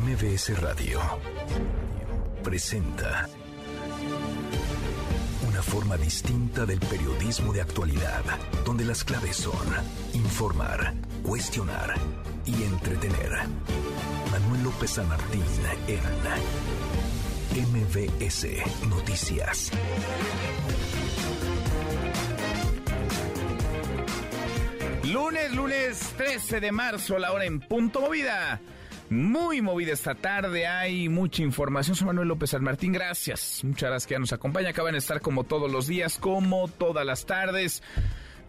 MBS Radio presenta una forma distinta del periodismo de actualidad, donde las claves son informar, cuestionar y entretener. Manuel López San Martín en MBS Noticias. Lunes, lunes 13 de marzo, la hora en punto movida. Muy movida esta tarde, hay mucha información. Soy Manuel López San Martín, gracias. Muchas gracias que ya nos acompaña. Acaban de estar como todos los días, como todas las tardes.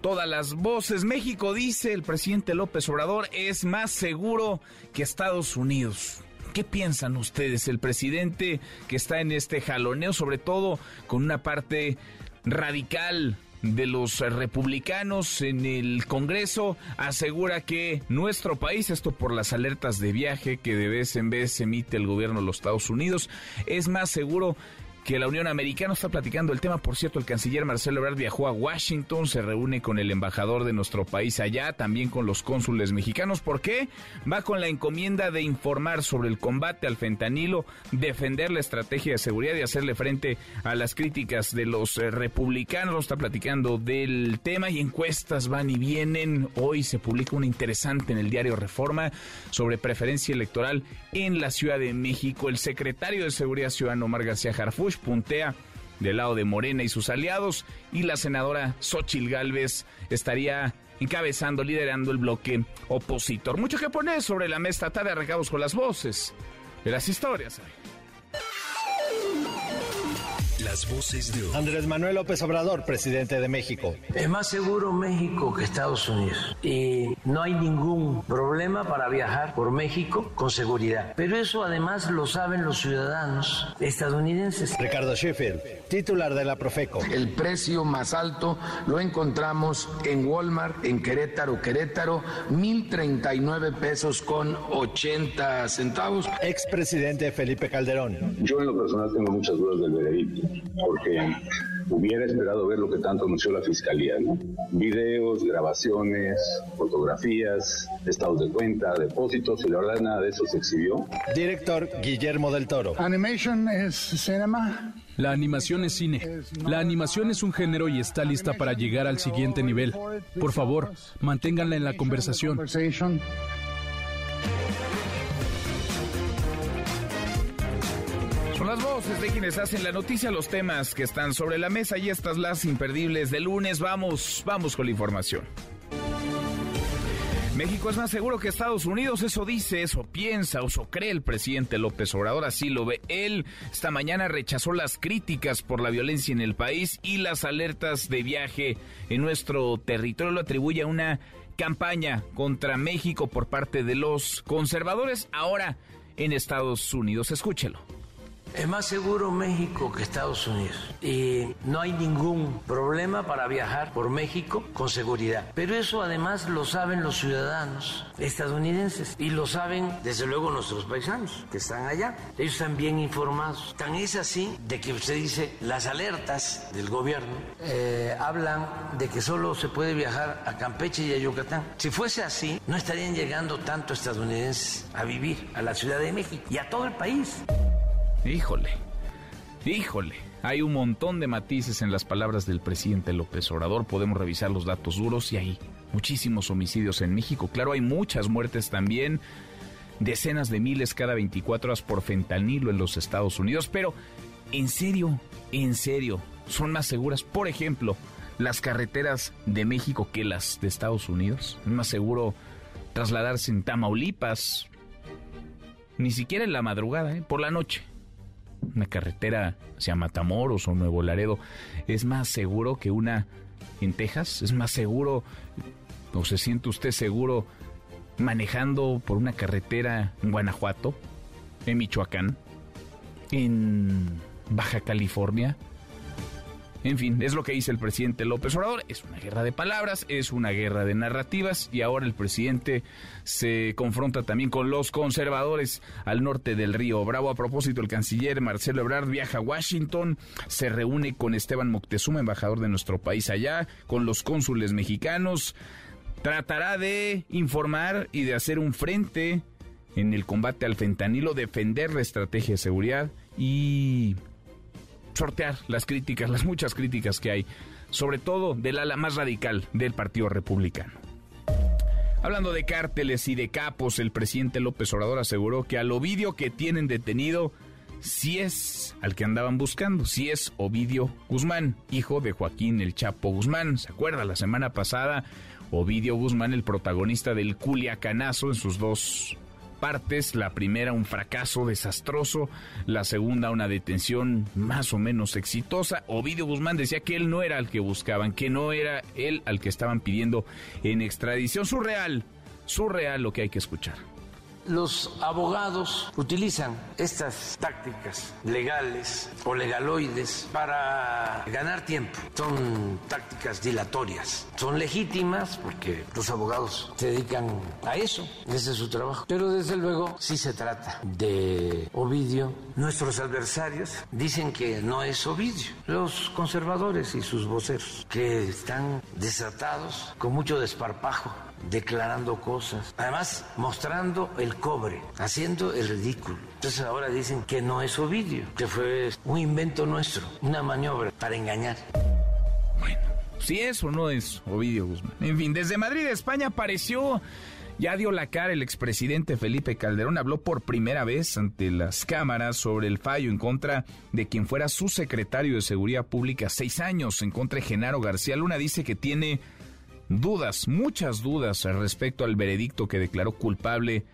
Todas las voces. México dice el presidente López Obrador es más seguro que Estados Unidos. ¿Qué piensan ustedes? El presidente que está en este jaloneo, sobre todo con una parte radical de los republicanos en el Congreso asegura que nuestro país, esto por las alertas de viaje que de vez en vez emite el gobierno de los Estados Unidos, es más seguro que la Unión Americana está platicando el tema. Por cierto, el canciller Marcelo Ebrard viajó a Washington, se reúne con el embajador de nuestro país allá, también con los cónsules mexicanos. ¿Por qué? Va con la encomienda de informar sobre el combate al fentanilo, defender la estrategia de seguridad y hacerle frente a las críticas de los eh, republicanos. Está platicando del tema y encuestas van y vienen. Hoy se publica una interesante en el diario Reforma sobre preferencia electoral en la Ciudad de México. El secretario de Seguridad Ciudadano, Omar García Harfuch, puntea del lado de Morena y sus aliados y la senadora Xochil Gálvez estaría encabezando, liderando el bloque opositor. Mucho que poner sobre la mesa tarde arrancamos con las voces de las historias. Las voces de Andrés Manuel López Obrador, presidente de México. Es más seguro México que Estados Unidos. Y no hay ningún problema para viajar por México con seguridad. Pero eso además lo saben los ciudadanos estadounidenses. Ricardo Sheffield, titular de la Profeco. El precio más alto lo encontramos en Walmart, en Querétaro, Querétaro, 1.039 pesos con 80 centavos. Expresidente Felipe Calderón. Yo en lo personal tengo muchas dudas del veredicto, porque hubiera esperado ver lo que tanto anunció la Fiscalía, ¿no? Videos, grabaciones, fotografías, estados de cuenta, depósitos, y la verdad nada de eso se exhibió. Director Guillermo del Toro. Animation es cinema. La animación es cine. La animación es un género y está lista para llegar al siguiente nivel. Por favor, manténganla en la conversación. Las voces de quienes hacen la noticia, los temas que están sobre la mesa y estas las imperdibles de lunes. Vamos, vamos con la información. México es más seguro que Estados Unidos, eso dice, eso piensa, eso cree el presidente López Obrador, así lo ve él. Esta mañana rechazó las críticas por la violencia en el país y las alertas de viaje en nuestro territorio. Lo atribuye a una campaña contra México por parte de los conservadores ahora en Estados Unidos. Escúchelo. Es más seguro México que Estados Unidos. Y no hay ningún problema para viajar por México con seguridad. Pero eso además lo saben los ciudadanos estadounidenses y lo saben desde luego nuestros paisanos que están allá. Ellos están bien informados. Tan es así de que usted dice las alertas del gobierno eh, hablan de que solo se puede viajar a Campeche y a Yucatán. Si fuese así, no estarían llegando tanto estadounidenses a vivir a la Ciudad de México y a todo el país. Híjole, híjole. Hay un montón de matices en las palabras del presidente López Obrador. Podemos revisar los datos duros y hay muchísimos homicidios en México. Claro, hay muchas muertes también. Decenas de miles cada 24 horas por fentanilo en los Estados Unidos. Pero, en serio, en serio, son más seguras. Por ejemplo, las carreteras de México que las de Estados Unidos. Es más seguro trasladarse en Tamaulipas. Ni siquiera en la madrugada, ¿eh? por la noche una carretera hacia Matamoros o Nuevo Laredo es más seguro que una en Texas? ¿Es más seguro o se siente usted seguro manejando por una carretera en Guanajuato, en Michoacán, en Baja California? En fin, es lo que dice el presidente López Obrador. Es una guerra de palabras, es una guerra de narrativas y ahora el presidente se confronta también con los conservadores al norte del río Bravo. A propósito, el canciller Marcelo Ebrard viaja a Washington, se reúne con Esteban Moctezuma, embajador de nuestro país allá, con los cónsules mexicanos. Tratará de informar y de hacer un frente en el combate al fentanilo, defender la estrategia de seguridad y sortear las críticas, las muchas críticas que hay, sobre todo del ala más radical del Partido Republicano. Hablando de cárteles y de capos, el presidente López Obrador aseguró que al Ovidio que tienen detenido si es al que andaban buscando, si es Ovidio Guzmán, hijo de Joaquín el Chapo Guzmán. ¿Se acuerda? La semana pasada, Ovidio Guzmán, el protagonista del Culiacanazo en sus dos partes. La primera un fracaso desastroso, la segunda una detención más o menos exitosa. Ovidio Guzmán decía que él no era el que buscaban, que no era él al que estaban pidiendo en extradición. Surreal, surreal lo que hay que escuchar. Los abogados utilizan estas tácticas legales o legaloides para ganar tiempo. Son tácticas dilatorias. Son legítimas porque los abogados se dedican a eso. Ese es su trabajo. Pero desde luego, si se trata de Ovidio, nuestros adversarios dicen que no es Ovidio. Los conservadores y sus voceros, que están desatados con mucho desparpajo declarando cosas, además mostrando el cobre, haciendo el ridículo. Entonces ahora dicen que no es Ovidio, que fue un invento nuestro, una maniobra para engañar. Bueno, si es o no es Ovidio Guzmán. En fin, desde Madrid, España apareció... Ya dio la cara el expresidente Felipe Calderón, habló por primera vez ante las cámaras sobre el fallo en contra de quien fuera su secretario de Seguridad Pública seis años, en contra de Genaro García Luna. Dice que tiene dudas, muchas dudas respecto al veredicto que declaró culpable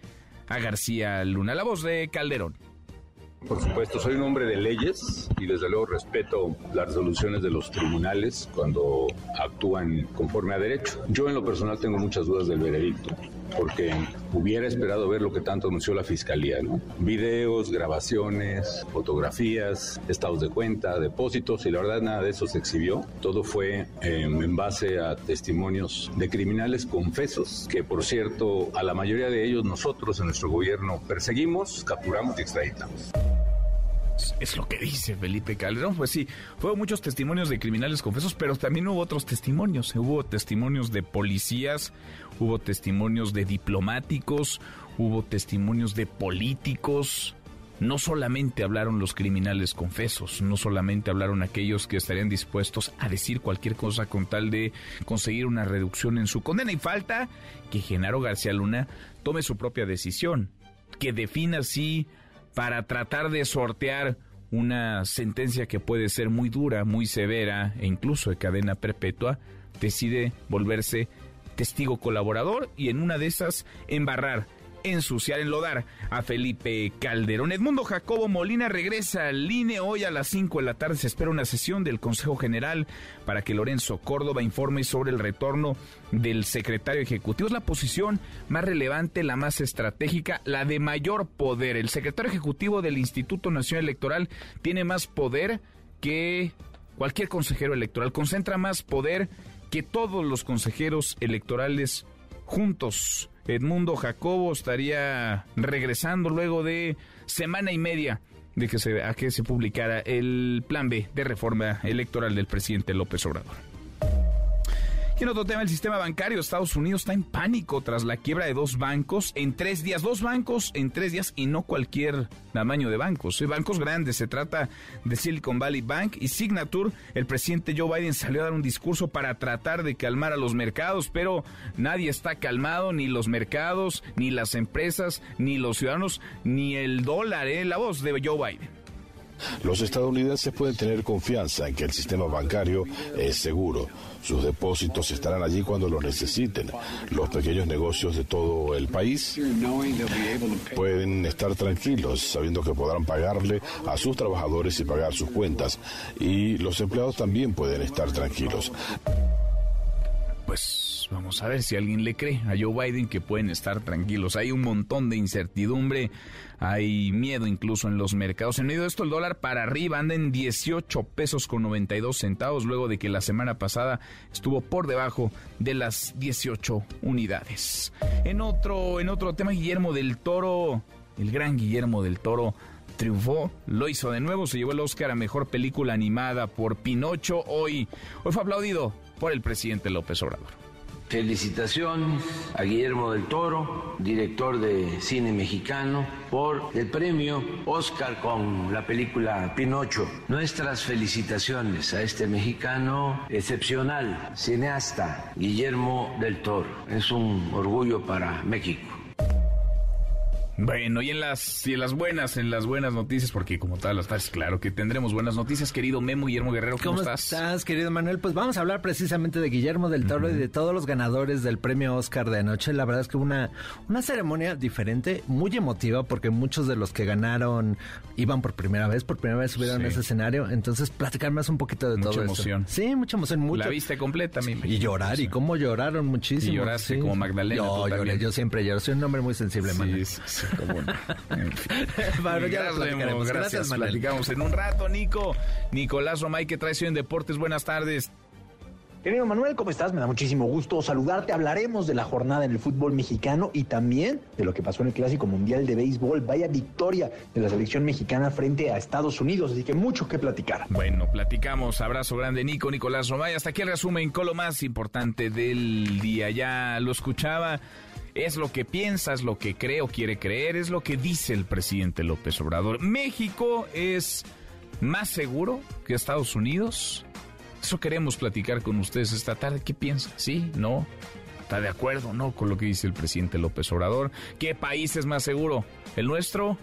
a García Luna. La voz de Calderón. Por supuesto, soy un hombre de leyes y desde luego respeto las resoluciones de los tribunales cuando actúan conforme a derecho. Yo en lo personal tengo muchas dudas del veredicto porque hubiera esperado ver lo que tanto anunció la fiscalía, ¿no? Videos, grabaciones, fotografías, estados de cuenta, depósitos, y la verdad nada de eso se exhibió. Todo fue em, en base a testimonios de criminales confesos, que por cierto, a la mayoría de ellos nosotros en nuestro gobierno perseguimos, capturamos y extraditamos es lo que dice Felipe Calderón. Pues sí, fueron muchos testimonios de criminales confesos, pero también hubo otros testimonios. Hubo testimonios de policías, hubo testimonios de diplomáticos, hubo testimonios de políticos. No solamente hablaron los criminales confesos, no solamente hablaron aquellos que estarían dispuestos a decir cualquier cosa con tal de conseguir una reducción en su condena. Y falta que Genaro García Luna tome su propia decisión, que defina si para tratar de sortear una sentencia que puede ser muy dura, muy severa e incluso de cadena perpetua, decide volverse testigo colaborador y en una de esas embarrar ensuciar, enlodar a Felipe Calderón. Edmundo Jacobo Molina regresa al INE hoy a las 5 de la tarde. Se espera una sesión del Consejo General para que Lorenzo Córdoba informe sobre el retorno del secretario ejecutivo. Es la posición más relevante, la más estratégica, la de mayor poder. El secretario ejecutivo del Instituto Nacional Electoral tiene más poder que cualquier consejero electoral. Concentra más poder que todos los consejeros electorales juntos. Edmundo Jacobo estaría regresando luego de semana y media de que se, a que se publicara el plan B de reforma electoral del presidente López Obrador. Y en otro tema, el sistema bancario de Estados Unidos está en pánico tras la quiebra de dos bancos en tres días. Dos bancos en tres días y no cualquier tamaño de bancos. ¿eh? Bancos grandes. Se trata de Silicon Valley Bank y Signature. El presidente Joe Biden salió a dar un discurso para tratar de calmar a los mercados, pero nadie está calmado, ni los mercados, ni las empresas, ni los ciudadanos, ni el dólar. ¿eh? La voz de Joe Biden. Los estadounidenses pueden tener confianza en que el sistema bancario es seguro. Sus depósitos estarán allí cuando lo necesiten. Los pequeños negocios de todo el país pueden estar tranquilos sabiendo que podrán pagarle a sus trabajadores y pagar sus cuentas. Y los empleados también pueden estar tranquilos. Pues Vamos a ver si alguien le cree a Joe Biden que pueden estar tranquilos. Hay un montón de incertidumbre, hay miedo incluso en los mercados. En medio de esto el dólar para arriba anda en 18 pesos con 92 centavos luego de que la semana pasada estuvo por debajo de las 18 unidades. En otro, en otro tema, Guillermo del Toro, el gran Guillermo del Toro triunfó, lo hizo de nuevo, se llevó el Oscar a Mejor Película Animada por Pinocho. Hoy, hoy fue aplaudido por el presidente López Obrador. Felicitaciones a Guillermo del Toro, director de cine mexicano, por el premio Oscar con la película Pinocho. Nuestras felicitaciones a este mexicano excepcional, cineasta Guillermo del Toro. Es un orgullo para México. Bueno, y en las y en las buenas, en las buenas noticias, porque como tal, estás claro que tendremos buenas noticias, querido Memo Guillermo Guerrero, ¿cómo, ¿Cómo estás? querido Manuel? Pues vamos a hablar precisamente de Guillermo del Toro y de todos los ganadores del premio Oscar de anoche. La verdad es que una, una ceremonia diferente, muy emotiva, porque muchos de los que ganaron iban por primera vez, por primera vez subieron a ese escenario. Entonces, platicar más un poquito de mucha todo emoción. Sí, mucha emoción. Mucho. La viste completa, mi Y llorar, y cómo lloraron muchísimo. Y lloraste como Magdalena. Yo, lloré, yo siempre lloro. Soy un hombre muy sensible, Manuel. Sí, sí, como no. bueno, ya gracias, platicaremos. Gracias, platicamos en un rato, Nico. Nicolás Romay, que trae en Deportes. Buenas tardes. Querido Manuel, ¿cómo estás? Me da muchísimo gusto saludarte. Hablaremos de la jornada en el fútbol mexicano y también de lo que pasó en el Clásico Mundial de Béisbol. Vaya victoria de la selección mexicana frente a Estados Unidos, así que mucho que platicar. Bueno, platicamos. Abrazo grande, Nico, Nicolás Romay. Hasta aquí el resumen con lo más importante del día. Ya lo escuchaba. Es lo que piensa, es lo que cree o quiere creer, es lo que dice el presidente López Obrador. México es más seguro que Estados Unidos. Eso queremos platicar con ustedes esta tarde. ¿Qué piensa? ¿Sí? ¿No? ¿Está de acuerdo? ¿No? Con lo que dice el presidente López Obrador. ¿Qué país es más seguro? ¿El nuestro?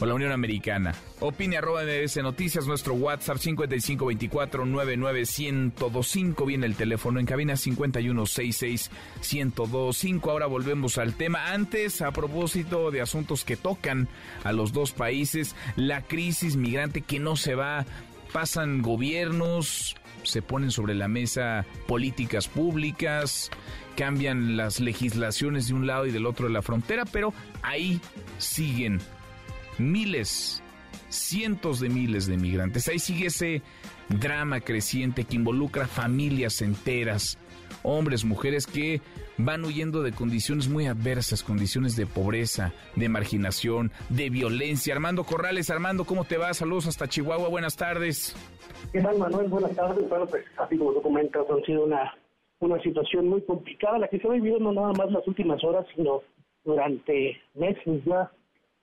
O la Unión Americana. Opine arroba Noticias, nuestro WhatsApp 5524-99125. Viene el teléfono en cabina 5166-1025. Ahora volvemos al tema. Antes, a propósito de asuntos que tocan a los dos países, la crisis migrante que no se va. Pasan gobiernos, se ponen sobre la mesa políticas públicas, cambian las legislaciones de un lado y del otro de la frontera, pero ahí siguen miles, cientos de miles de migrantes. Ahí sigue ese drama creciente que involucra familias enteras, hombres, mujeres que van huyendo de condiciones muy adversas, condiciones de pobreza, de marginación, de violencia. Armando Corrales, Armando, ¿cómo te va? Saludos hasta Chihuahua, buenas tardes. ¿Qué tal, Manuel? Buenas tardes. Bueno, pues así como tú comentas, ha sido una, una situación muy complicada, la que se ha vivido no nada más las últimas horas, sino durante meses ya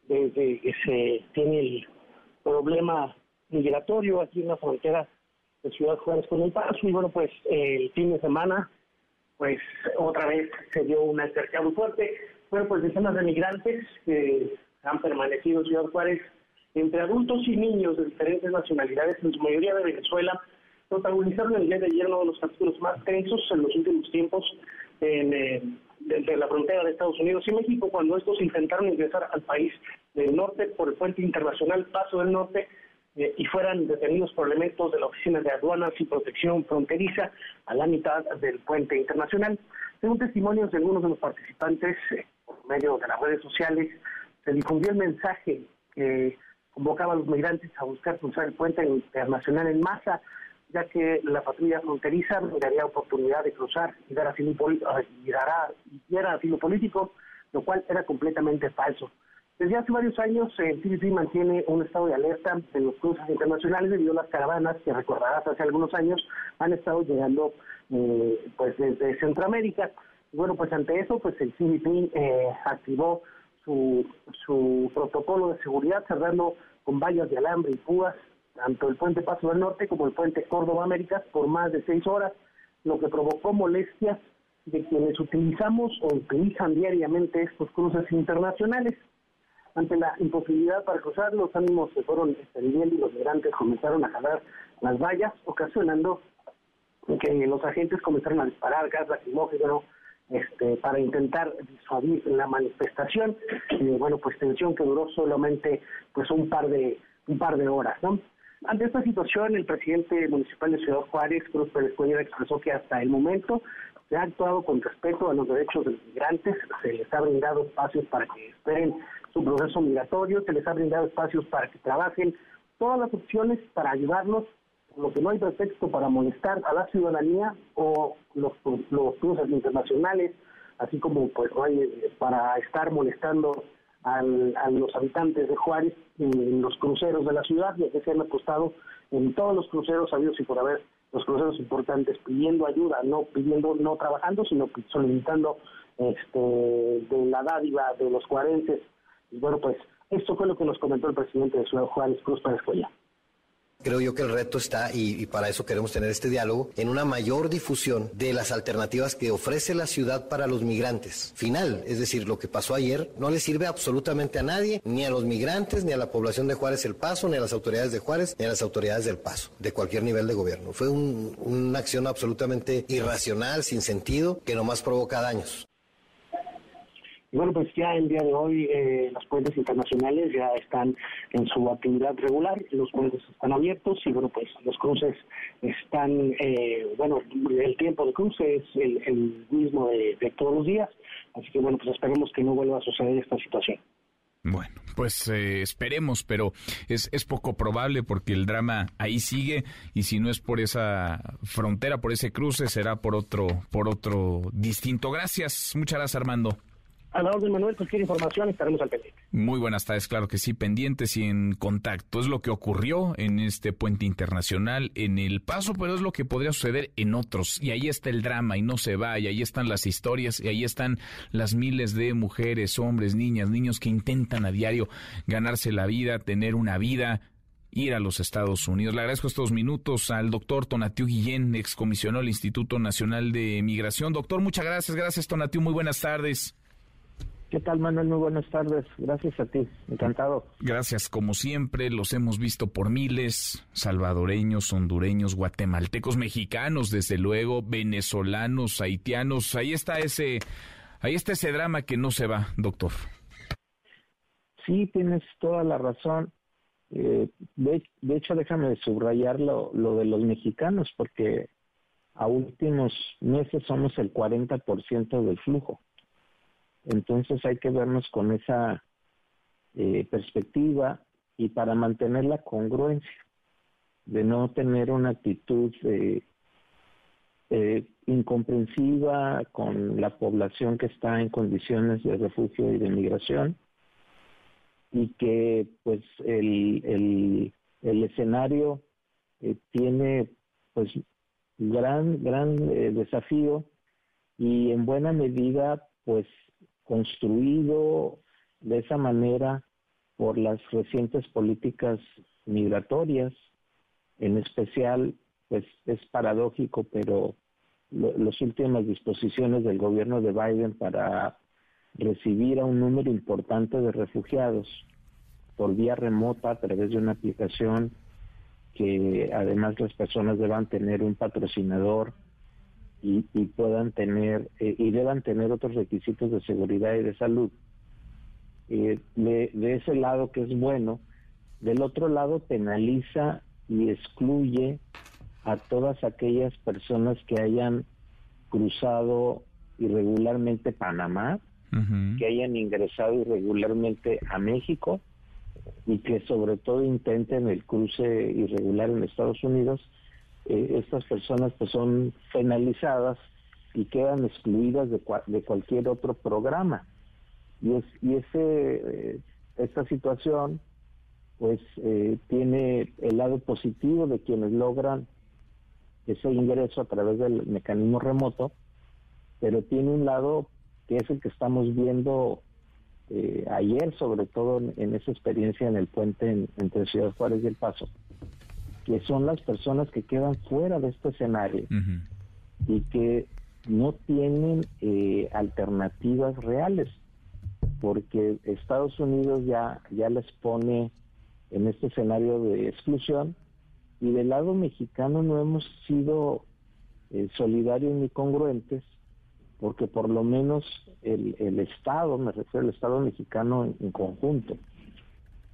desde que se tiene el problema migratorio aquí en la frontera de Ciudad Juárez con el Paso y bueno pues el fin de semana pues otra vez se dio un altercado fuerte. Bueno pues decenas de migrantes que han permanecido en Ciudad Juárez entre adultos y niños de diferentes nacionalidades en su mayoría de Venezuela protagonizaron el día de ayer uno de los capítulos más tensos en los últimos tiempos en, eh, desde la frontera de Estados Unidos y México cuando estos intentaron ingresar al país del norte por el puente internacional Paso del Norte eh, y fueran detenidos por elementos de la Oficina de Aduanas y Protección Fronteriza a la mitad del puente internacional. Según testimonios de algunos de los participantes, eh, por medio de las redes sociales, se difundió el mensaje que convocaba a los migrantes a buscar cruzar el puente internacional en masa ya que la patrulla fronteriza daría oportunidad de cruzar y dar asilo, y dará, y diera asilo político, lo cual era completamente falso. Desde hace varios años, el CBP mantiene un estado de alerta en los cruces internacionales debido a las caravanas que recordarás hace algunos años han estado llegando eh, pues desde Centroamérica. Bueno, pues ante eso, pues el CBP eh, activó su, su protocolo de seguridad cerrando con vallas de alambre y púas tanto el puente Paso del Norte como el puente Córdoba Américas por más de seis horas, lo que provocó molestias de quienes utilizamos o utilizan diariamente estos cruces internacionales. Ante la imposibilidad para cruzar, los ánimos se fueron extendiendo y los migrantes comenzaron a jalar las vallas, ocasionando que los agentes comenzaron a disparar gas lacrimógeno este, para intentar disuadir la manifestación. Y bueno, pues tensión que duró solamente pues un par de un par de horas, ¿no? Ante esta situación, el presidente municipal de Ciudad Juárez, Cruz Pérez Cuellar, expresó que hasta el momento se ha actuado con respeto a los derechos de los migrantes, se les ha brindado espacios para que esperen su proceso migratorio, se les ha brindado espacios para que trabajen, todas las opciones para ayudarlos, lo que no hay pretexto para molestar a la ciudadanía o los, los cruces internacionales, así como pues eh, para estar molestando al, a los habitantes de Juárez en los cruceros de la ciudad, ya que se han apostado en todos los cruceros habidos y por haber los cruceros importantes pidiendo ayuda, no pidiendo, no trabajando, sino solicitando este, de la dádiva de los cuarenses. Y bueno, pues esto fue lo que nos comentó el presidente de Ciudad Juárez, Cruz Pérez Cuella. Creo yo que el reto está, y, para eso queremos tener este diálogo, en una mayor difusión de las alternativas que ofrece la ciudad para los migrantes. Final, es decir, lo que pasó ayer no le sirve absolutamente a nadie, ni a los migrantes, ni a la población de Juárez El Paso, ni a las autoridades de Juárez, ni a las autoridades del Paso, de cualquier nivel de gobierno. Fue una acción absolutamente irracional, sin sentido, que nomás provoca daños. Y bueno, pues ya el día de hoy eh, los puentes internacionales ya están en su actividad regular, los puentes están abiertos y bueno, pues los cruces están, eh, bueno, el tiempo de cruce es el, mismo de, todos los días, así que bueno, pues esperemos que no vuelva a suceder esta situación. Bueno, pues eh, esperemos, pero es, es poco probable porque el drama ahí sigue y si no es por esa frontera, por ese cruce, será por otro, por otro distinto. Gracias, muchas gracias Armando. A la orden, Manuel, cualquier información estaremos al pendiente. Muy buenas tardes, claro que sí, pendientes y en contacto. Es lo que ocurrió en este puente internacional en El Paso, pero es lo que podría suceder en otros. Y ahí está el drama y no se va, y ahí están las historias, y ahí están las miles de mujeres, hombres, niñas, niños que intentan a diario ganarse la vida, tener una vida, ir a los Estados Unidos. Le agradezco estos minutos al doctor Tonatiu Guillén, excomisionó del Instituto Nacional de Migración. Doctor, muchas gracias. Gracias, Tonatiu. Muy buenas tardes. ¿Qué tal, Manuel? Muy buenas tardes. Gracias a ti. Encantado. Gracias, como siempre. Los hemos visto por miles. Salvadoreños, hondureños, guatemaltecos, mexicanos, desde luego, venezolanos, haitianos. Ahí está ese, ahí está ese drama que no se va, doctor. Sí, tienes toda la razón. Eh, de, hecho, déjame subrayar lo, lo de los mexicanos, porque a últimos meses somos el 40% del flujo. Entonces hay que vernos con esa eh, perspectiva y para mantener la congruencia de no tener una actitud eh, eh, incomprensiva con la población que está en condiciones de refugio y de migración y que pues el, el, el escenario tiene pues gran gran desafío y en buena medida pues construido de esa manera por las recientes políticas migratorias, en especial, pues es paradójico, pero las últimas disposiciones del gobierno de Biden para recibir a un número importante de refugiados por vía remota a través de una aplicación que además las personas deban tener un patrocinador y, puedan tener eh, y deban tener otros requisitos de seguridad y de salud. Eh, de, ese lado que es bueno, del otro lado penaliza y excluye a todas aquellas personas que hayan cruzado irregularmente Panamá, que hayan ingresado irregularmente a México y que sobre todo intenten el cruce irregular en Estados Unidos eh, estas personas pues son penalizadas y quedan excluidas de, de cualquier otro programa. Y, es, y ese, eh, esta situación pues eh, tiene el lado positivo de quienes logran ese ingreso a través del mecanismo remoto, pero tiene un lado que es el que estamos viendo ayer, sobre todo en, esa experiencia en el puente entre Ciudad Juárez y El Paso, que son las personas que quedan fuera de este escenario y que no tienen eh, alternativas reales, porque Estados Unidos ya, ya les pone en este escenario de exclusión y del lado mexicano no hemos sido eh, solidarios ni congruentes, porque por lo menos el, el Estado, me refiero al Estado mexicano en conjunto,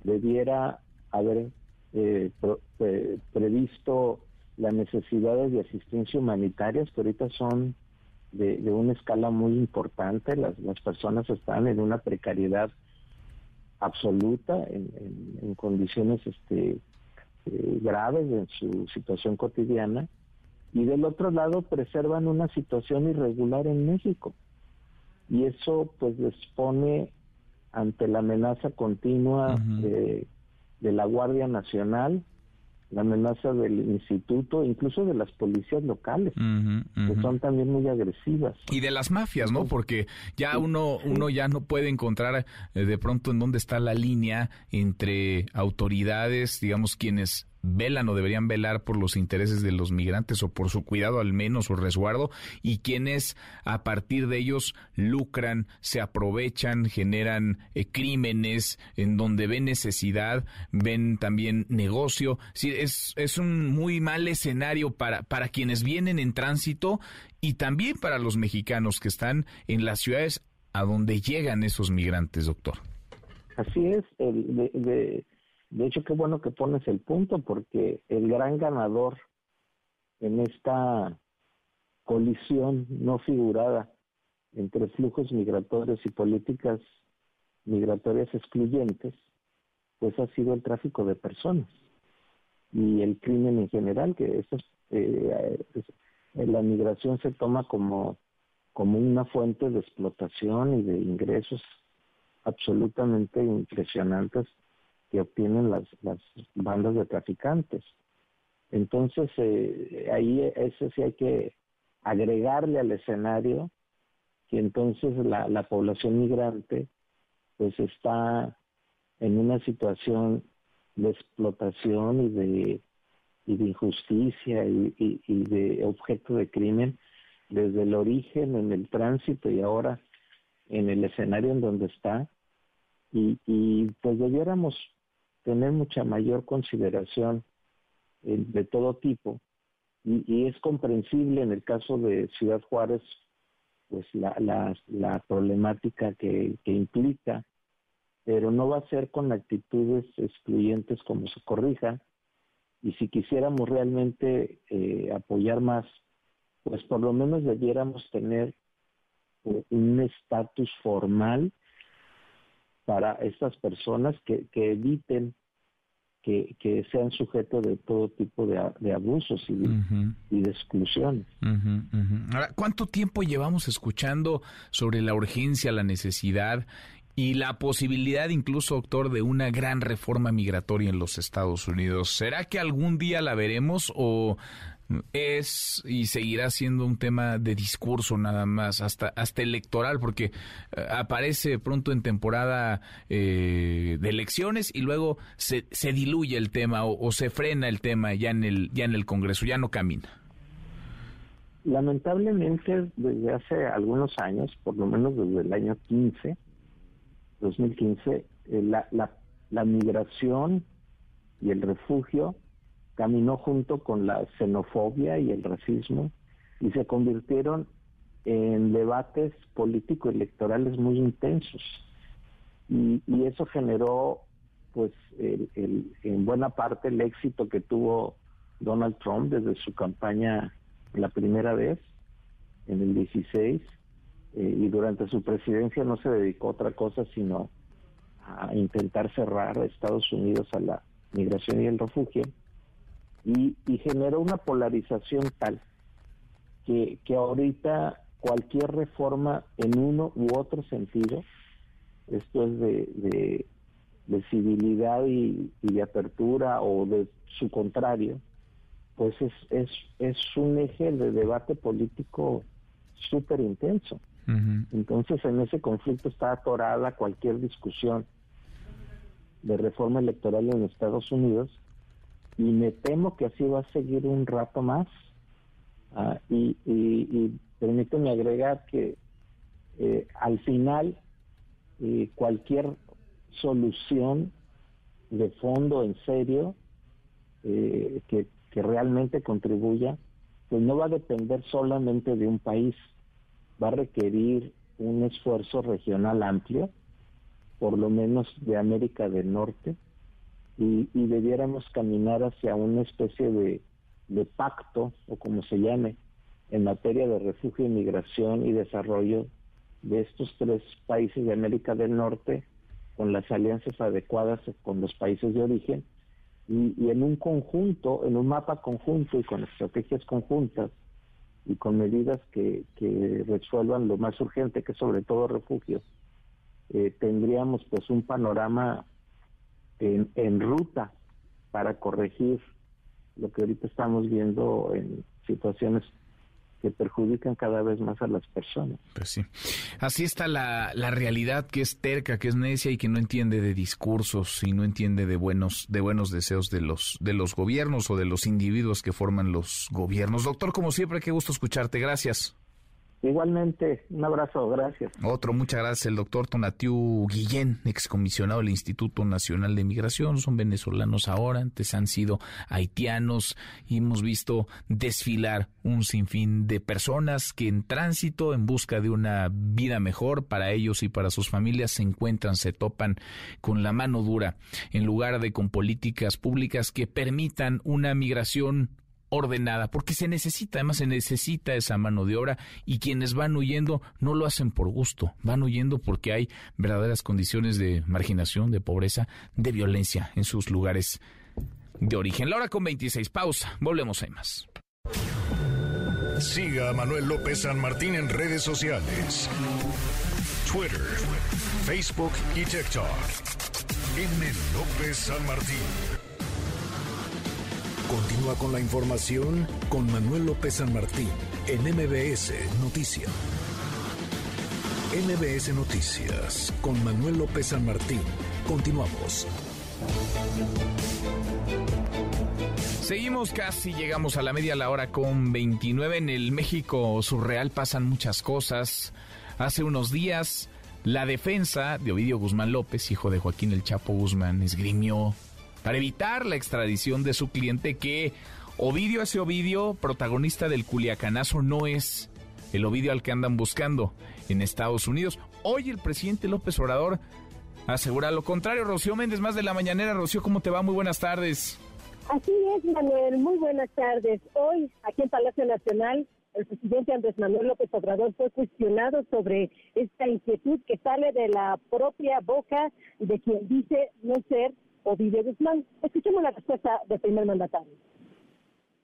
debiera haber eh, eh, previsto las necesidades de asistencia humanitaria, que ahorita son de, una escala muy importante. Las, las, personas están en una precariedad absoluta, en, condiciones este, eh, graves en su situación cotidiana. Y del otro lado preservan una situación irregular en México. Y eso pues les pone ante la amenaza continua de de la Guardia Nacional la amenaza del instituto, incluso de las policías locales, que son también muy agresivas. Y de las mafias, ¿no? Porque ya uno, uno ya no puede encontrar eh, de pronto en dónde está la línea entre autoridades, digamos, quienes velan o deberían velar por los intereses de los migrantes o por su cuidado al menos o resguardo y quienes a partir de ellos lucran, se aprovechan, generan eh, crímenes en donde ven necesidad, ven también negocio. Es, es un muy mal escenario para, para quienes vienen en tránsito y también para los mexicanos que están en las ciudades a donde llegan esos migrantes, doctor. Así es, el, de hecho, qué bueno que pones el punto, porque el gran ganador en esta colisión no figurada entre flujos migratorios y políticas migratorias excluyentes, pues ha sido el tráfico de personas y el crimen en general, que eso eh, la migración se toma como, como una fuente de explotación y de ingresos absolutamente impresionantes que obtienen las, las bandas de traficantes. Entonces, eh, ahí eso sí hay que agregarle al escenario que entonces la, la población migrante pues está en una situación de explotación y de, y de injusticia y, y, de objeto de crimen desde el origen en el tránsito y ahora en el escenario en donde está y, y pues debiéramos tener mucha mayor consideración eh, de todo tipo y, es comprensible en el caso de Ciudad Juárez pues la, la, la problemática que, que, implica, pero no va a ser con actitudes excluyentes como se corrija y si quisiéramos realmente eh, apoyar más, pues por lo menos debiéramos tener eh, un estatus formal para estas personas que, que eviten que, que, sean sujetos de todo tipo de, de abusos y de, y de exclusiones. Ahora, ¿cuánto tiempo llevamos escuchando sobre la urgencia, la necesidad y la posibilidad incluso, doctor, de una gran reforma migratoria en los Estados Unidos? ¿Será que algún día la veremos o es y seguirá siendo un tema de discurso nada más, hasta, hasta electoral, porque eh, aparece pronto en temporada eh, de elecciones y luego se, se diluye el tema o, se frena el tema ya en el, ya en el Congreso, ya no camina. Lamentablemente, desde hace algunos años, por lo menos desde el año 15, 2015, eh, la, la, la migración y el refugio caminó junto con la xenofobia y el racismo y se convirtieron en debates político-electorales muy intensos. Y, eso generó, pues, en buena parte el éxito que tuvo Donald Trump desde su campaña la primera vez, en el 16, eh, y durante su presidencia no se dedicó a otra cosa sino a intentar cerrar a Estados Unidos a la migración y el refugio y, generó una polarización tal que, que ahorita cualquier reforma en uno u otro sentido, esto es de, de, civilidad y, de apertura o de su contrario, pues es, es, es un eje de debate político súper intenso. Entonces en ese conflicto está atorada cualquier discusión de reforma electoral en Estados Unidos y me temo que así va a seguir un rato más. Ah, y, y, permíteme agregar que eh, al final eh, cualquier solución de fondo en serio eh, que, que realmente contribuya, pues no va a depender solamente de un país, va a requerir un esfuerzo regional amplio, por lo menos de América del Norte, y, debiéramos caminar hacia una especie de, pacto, o como se llame, en materia de refugio, inmigración y desarrollo de estos tres países de América del Norte, con las alianzas adecuadas con los países de origen, y, en un conjunto, en un mapa conjunto y con estrategias conjuntas y con medidas que, resuelvan lo más urgente, que sobre todo refugio, eh, tendríamos pues un panorama en, ruta para corregir lo que ahorita estamos viendo en situaciones que perjudican cada vez más a las personas. Pues sí. Así está la, la, realidad que es terca, que es necia y que no entiende de discursos y no entiende de buenos, de buenos deseos de los, de los gobiernos o de los individuos que forman los gobiernos. Doctor, como siempre, qué gusto escucharte. Gracias. Igualmente, un abrazo, gracias. Otro, muchas gracias, el doctor Tonatiu Guillén, excomisionado del Instituto Nacional de Migración. Son venezolanos ahora, antes han sido haitianos y hemos visto desfilar un sinfín de personas que en tránsito, en busca de una vida mejor para ellos y para sus familias, se encuentran, se topan con la mano dura, en lugar de con políticas públicas que permitan una migración ordenada, porque se necesita, además se necesita esa mano de obra y quienes van huyendo no lo hacen por gusto, van huyendo porque hay verdaderas condiciones de marginación, de pobreza, de violencia en sus lugares de origen. La hora con 26, pausa, volvemos a más. Siga a Manuel López San Martín en redes sociales. Twitter, Facebook y TikTok. M. López San Martín. Continúa con la información con Manuel López San Martín en MBS Noticias. MBS Noticias con Manuel López San Martín. Continuamos. Seguimos casi, llegamos a la media la hora con 29 en el México surreal, pasan muchas cosas. Hace unos días la defensa de Ovidio Guzmán López, hijo de Joaquín El Chapo Guzmán, esgrimió para evitar la extradición de su cliente que Ovidio, ese Ovidio, protagonista del Culiacanazo, no es el Ovidio al que andan buscando en Estados Unidos. Hoy el presidente López Obrador asegura lo contrario. Rocío Méndez, más de la mañanera. Rocío, ¿cómo te va? Muy buenas tardes. Así es, Manuel. Muy buenas tardes. Hoy, aquí en Palacio Nacional, el presidente Andrés Manuel López Obrador fue cuestionado sobre esta inquietud que sale de la propia boca de quien dice no ser Ovidio Guzmán. Escuchemos la respuesta del primer mandatario.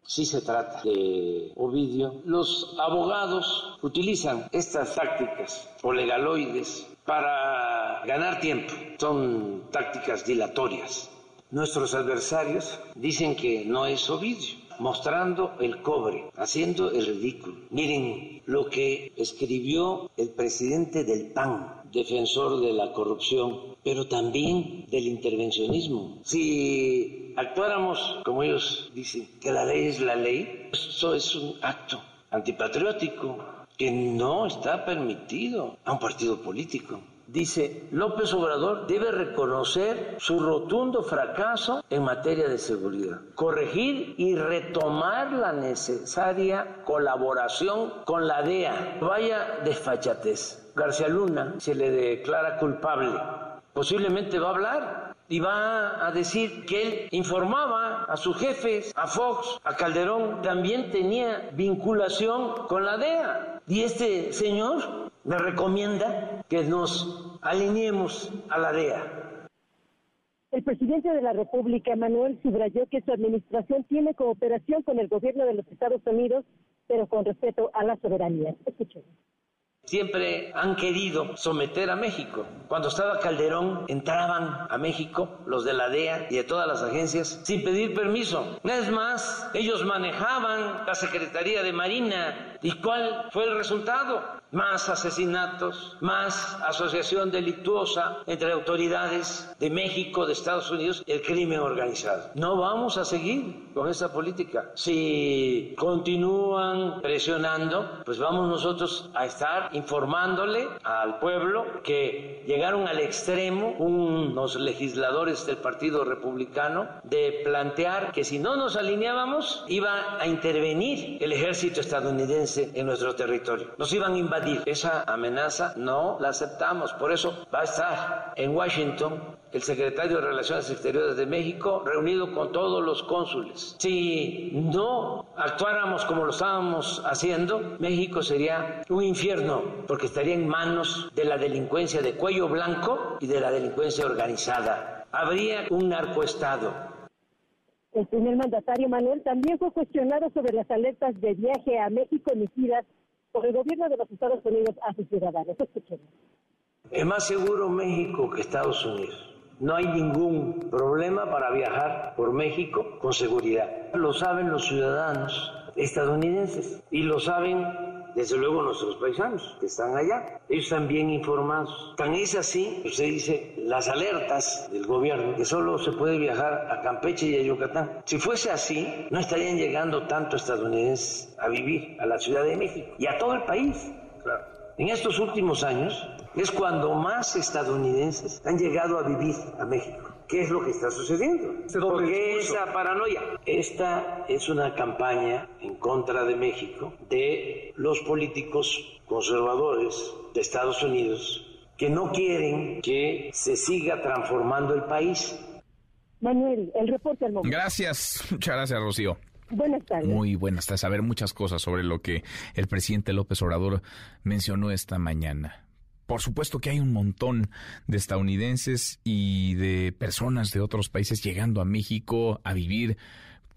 Si se trata de Ovidio. Los abogados utilizan estas tácticas o legaloides para ganar tiempo. Son tácticas dilatorias. Nuestros adversarios dicen que no es Ovidio mostrando el cobre, haciendo el ridículo. Miren lo que escribió el presidente del PAN, defensor de la corrupción, pero también del intervencionismo. Si actuáramos, como ellos dicen, que la ley es la ley, eso es un acto antipatriótico que no está permitido a un partido político dice, López Obrador debe reconocer su rotundo fracaso en materia de seguridad, corregir y retomar la necesaria colaboración con la DEA. Vaya desfachatez. García Luna se le declara culpable. Posiblemente va a hablar y va a decir que él informaba a sus jefes, a Fox, a Calderón, también tenía vinculación con la DEA. Y este señor me recomienda que nos alineemos a la DEA. El presidente de la República, Manuel, subrayó que su administración tiene cooperación con el gobierno de los Estados Unidos, pero con respeto a la soberanía. Escuchen siempre han querido someter a México. Cuando estaba Calderón, entraban a México los de la DEA y de todas las agencias sin pedir permiso. Es más, ellos manejaban la Secretaría de Marina. ¿Y cuál fue el resultado? Más asesinatos, más asociación delictuosa entre autoridades de México, de Estados Unidos, el crimen organizado. No vamos a seguir con esa política. Si continúan presionando, pues vamos nosotros a estar informándole al pueblo que llegaron al extremo unos legisladores del Partido Republicano de plantear que si no nos alineábamos iba a intervenir el ejército estadounidense en nuestro territorio. Nos iban a invadir. Esa amenaza no la aceptamos. Por eso va a estar en Washington el secretario de Relaciones Exteriores de México reunido con todos los cónsules. Si no actuáramos como lo estábamos haciendo, México sería un infierno porque estaría en manos de la delincuencia de cuello blanco y de la delincuencia organizada. Habría un narcoestado. El primer mandatario Manuel también fue cuestionado sobre las alertas de viaje a México emitidas por el gobierno de los Estados Unidos a sus ciudadanos. Escuchemos. Es más seguro México que Estados Unidos no hay ningún problema para viajar por México con seguridad. Lo saben los ciudadanos estadounidenses y lo saben desde luego nuestros paisanos que están allá. Ellos están bien informados. Tan es así, usted dice, las alertas del gobierno, que solo se puede viajar a Campeche y a Yucatán. Si fuese así, no estarían llegando tanto estadounidenses a vivir a la Ciudad de México y a todo el país. Claro. En estos últimos años es cuando más estadounidenses han llegado a vivir a México. ¿Qué es lo que está sucediendo? ¿Por qué esa paranoia? Esta es una campaña en contra de México de los políticos conservadores de Estados Unidos que no quieren que se siga transformando el país. Manuel, el reporte al momento. Gracias, muchas gracias, Rocío. Buenas tardes. Muy buenas tardes. A ver muchas cosas sobre lo que el presidente López Obrador mencionó esta mañana. Por supuesto que hay un montón de estadounidenses y de personas de otros países llegando a México a vivir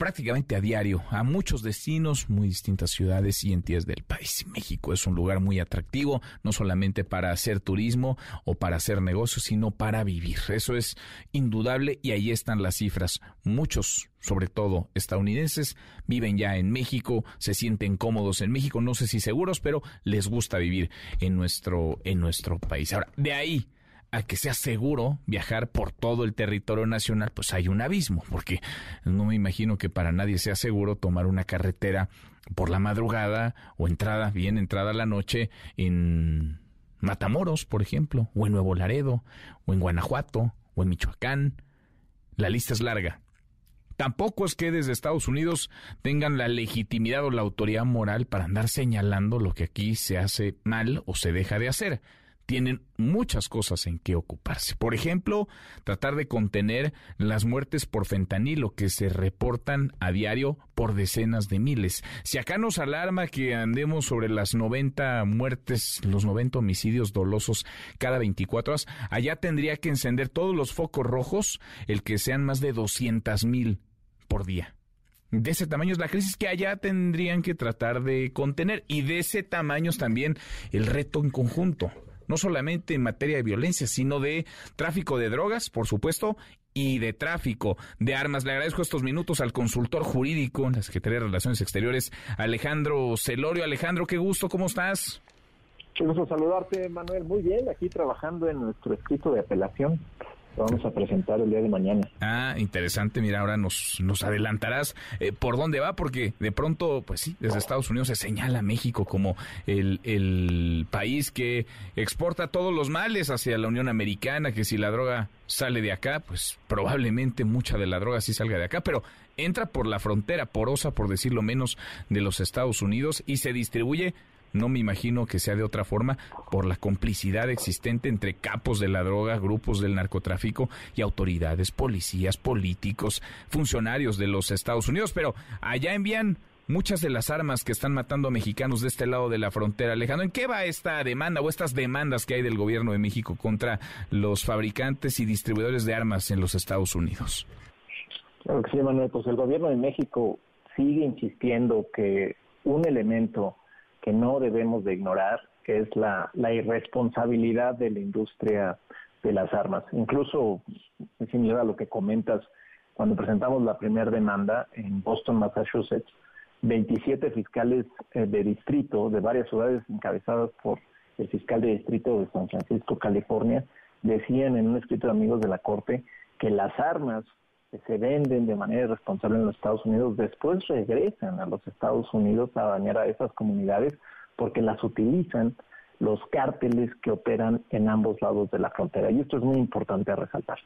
prácticamente a diario a muchos destinos, muy distintas ciudades y entidades del país. México es un lugar muy atractivo, no solamente para hacer turismo o para hacer negocios, sino para vivir. Eso es indudable y ahí están las cifras. Muchos, sobre todo estadounidenses, viven ya en México, se sienten cómodos en México, no sé si seguros, pero les gusta vivir en nuestro en nuestro país. Ahora, de ahí a que sea seguro viajar por todo el territorio nacional, pues hay un abismo, porque no me imagino que para nadie sea seguro tomar una carretera por la madrugada o entrada, bien entrada la noche en Matamoros, por ejemplo, o en Nuevo Laredo, o en Guanajuato, o en Michoacán. La lista es larga. Tampoco es que desde Estados Unidos tengan la legitimidad o la autoridad moral para andar señalando lo que aquí se hace mal o se deja de hacer tienen muchas cosas en que ocuparse. Por ejemplo, tratar de contener las muertes por fentanilo que se reportan a diario por decenas de miles. Si acá nos alarma que andemos sobre las 90 muertes, los 90 homicidios dolosos cada 24 horas, allá tendría que encender todos los focos rojos, el que sean más de 200 mil por día. De ese tamaño es la crisis que allá tendrían que tratar de contener y de ese tamaño es también el reto en conjunto no solamente en materia de violencia, sino de tráfico de drogas, por supuesto, y de tráfico de armas. Le agradezco estos minutos al consultor jurídico en la Secretaría de Relaciones Exteriores, Alejandro Celorio. Alejandro, qué gusto, ¿cómo estás? Qué gusto saludarte, Manuel. Muy bien, aquí trabajando en nuestro escrito de apelación vamos a presentar el día de mañana. Ah, interesante. Mira, ahora nos, nos adelantarás eh, por dónde va, porque de pronto, pues sí, desde Estados Unidos se señala a México como el, el país que exporta todos los males hacia la Unión Americana, que si la droga sale de acá, pues probablemente mucha de la droga sí salga de acá, pero entra por la frontera porosa, por decirlo menos, de los Estados Unidos y se distribuye no me imagino que sea de otra forma por la complicidad existente entre capos de la droga, grupos del narcotráfico y autoridades, policías, políticos, funcionarios de los Estados Unidos. Pero allá envían muchas de las armas que están matando a mexicanos de este lado de la frontera. Alejandro, ¿en qué va esta demanda o estas demandas que hay del gobierno de México contra los fabricantes y distribuidores de armas en los Estados Unidos? Sí, Manuel. Pues el gobierno de México sigue insistiendo que un elemento que no debemos de ignorar, que es la, la irresponsabilidad de la industria de las armas. Incluso, similar a lo que comentas, cuando presentamos la primera demanda en Boston, Massachusetts, 27 fiscales eh, de distrito de varias ciudades encabezadas por el fiscal de distrito de San Francisco, California, decían en un escrito de amigos de la Corte que las armas que se venden de manera irresponsable en los Estados Unidos, después regresan a los Estados Unidos a dañar a esas comunidades porque las utilizan los cárteles que operan en ambos lados de la frontera. Y esto es muy importante resaltar.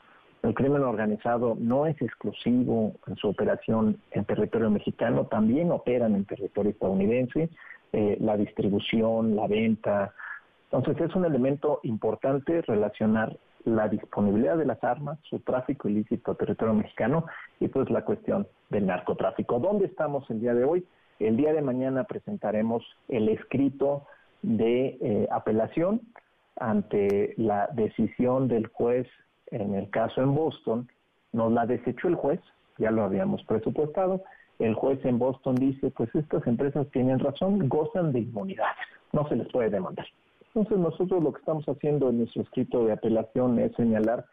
El crimen organizado no es exclusivo en su operación en territorio mexicano, también operan en territorio estadounidense, eh, la distribución, la venta. Entonces es un elemento importante relacionar la disponibilidad de las armas, su tráfico ilícito a territorio mexicano y pues la cuestión del narcotráfico. ¿Dónde estamos el día de hoy? El día de mañana presentaremos el escrito de eh, apelación ante la decisión del juez en el caso en Boston. Nos la desechó el juez, ya lo habíamos presupuestado. El juez en Boston dice, pues estas empresas tienen razón, gozan de inmunidades, no se les puede demandar. Entonces nosotros lo que estamos haciendo en nuestro escrito de apelación es señalar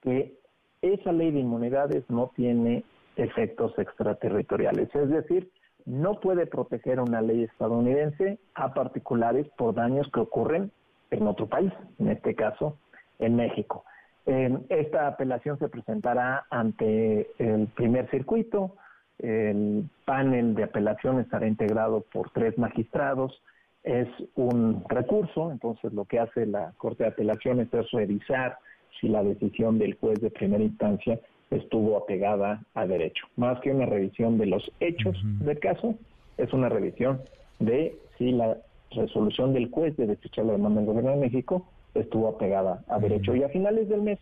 que esa ley de inmunidades no tiene efectos extraterritoriales, es decir, no puede proteger una ley estadounidense a particulares por daños que ocurren en otro país, en este caso en México. esta apelación se presentará ante el primer circuito, el panel de apelación estará integrado por tres magistrados, es un recurso, entonces lo que hace la Corte de Apelaciones es revisar si la decisión del juez de primera instancia estuvo apegada a derecho. Más que una revisión de los hechos del caso, es una revisión de si la resolución del juez de desechar la demanda del gobierno de México estuvo apegada a derecho. Y a finales del mes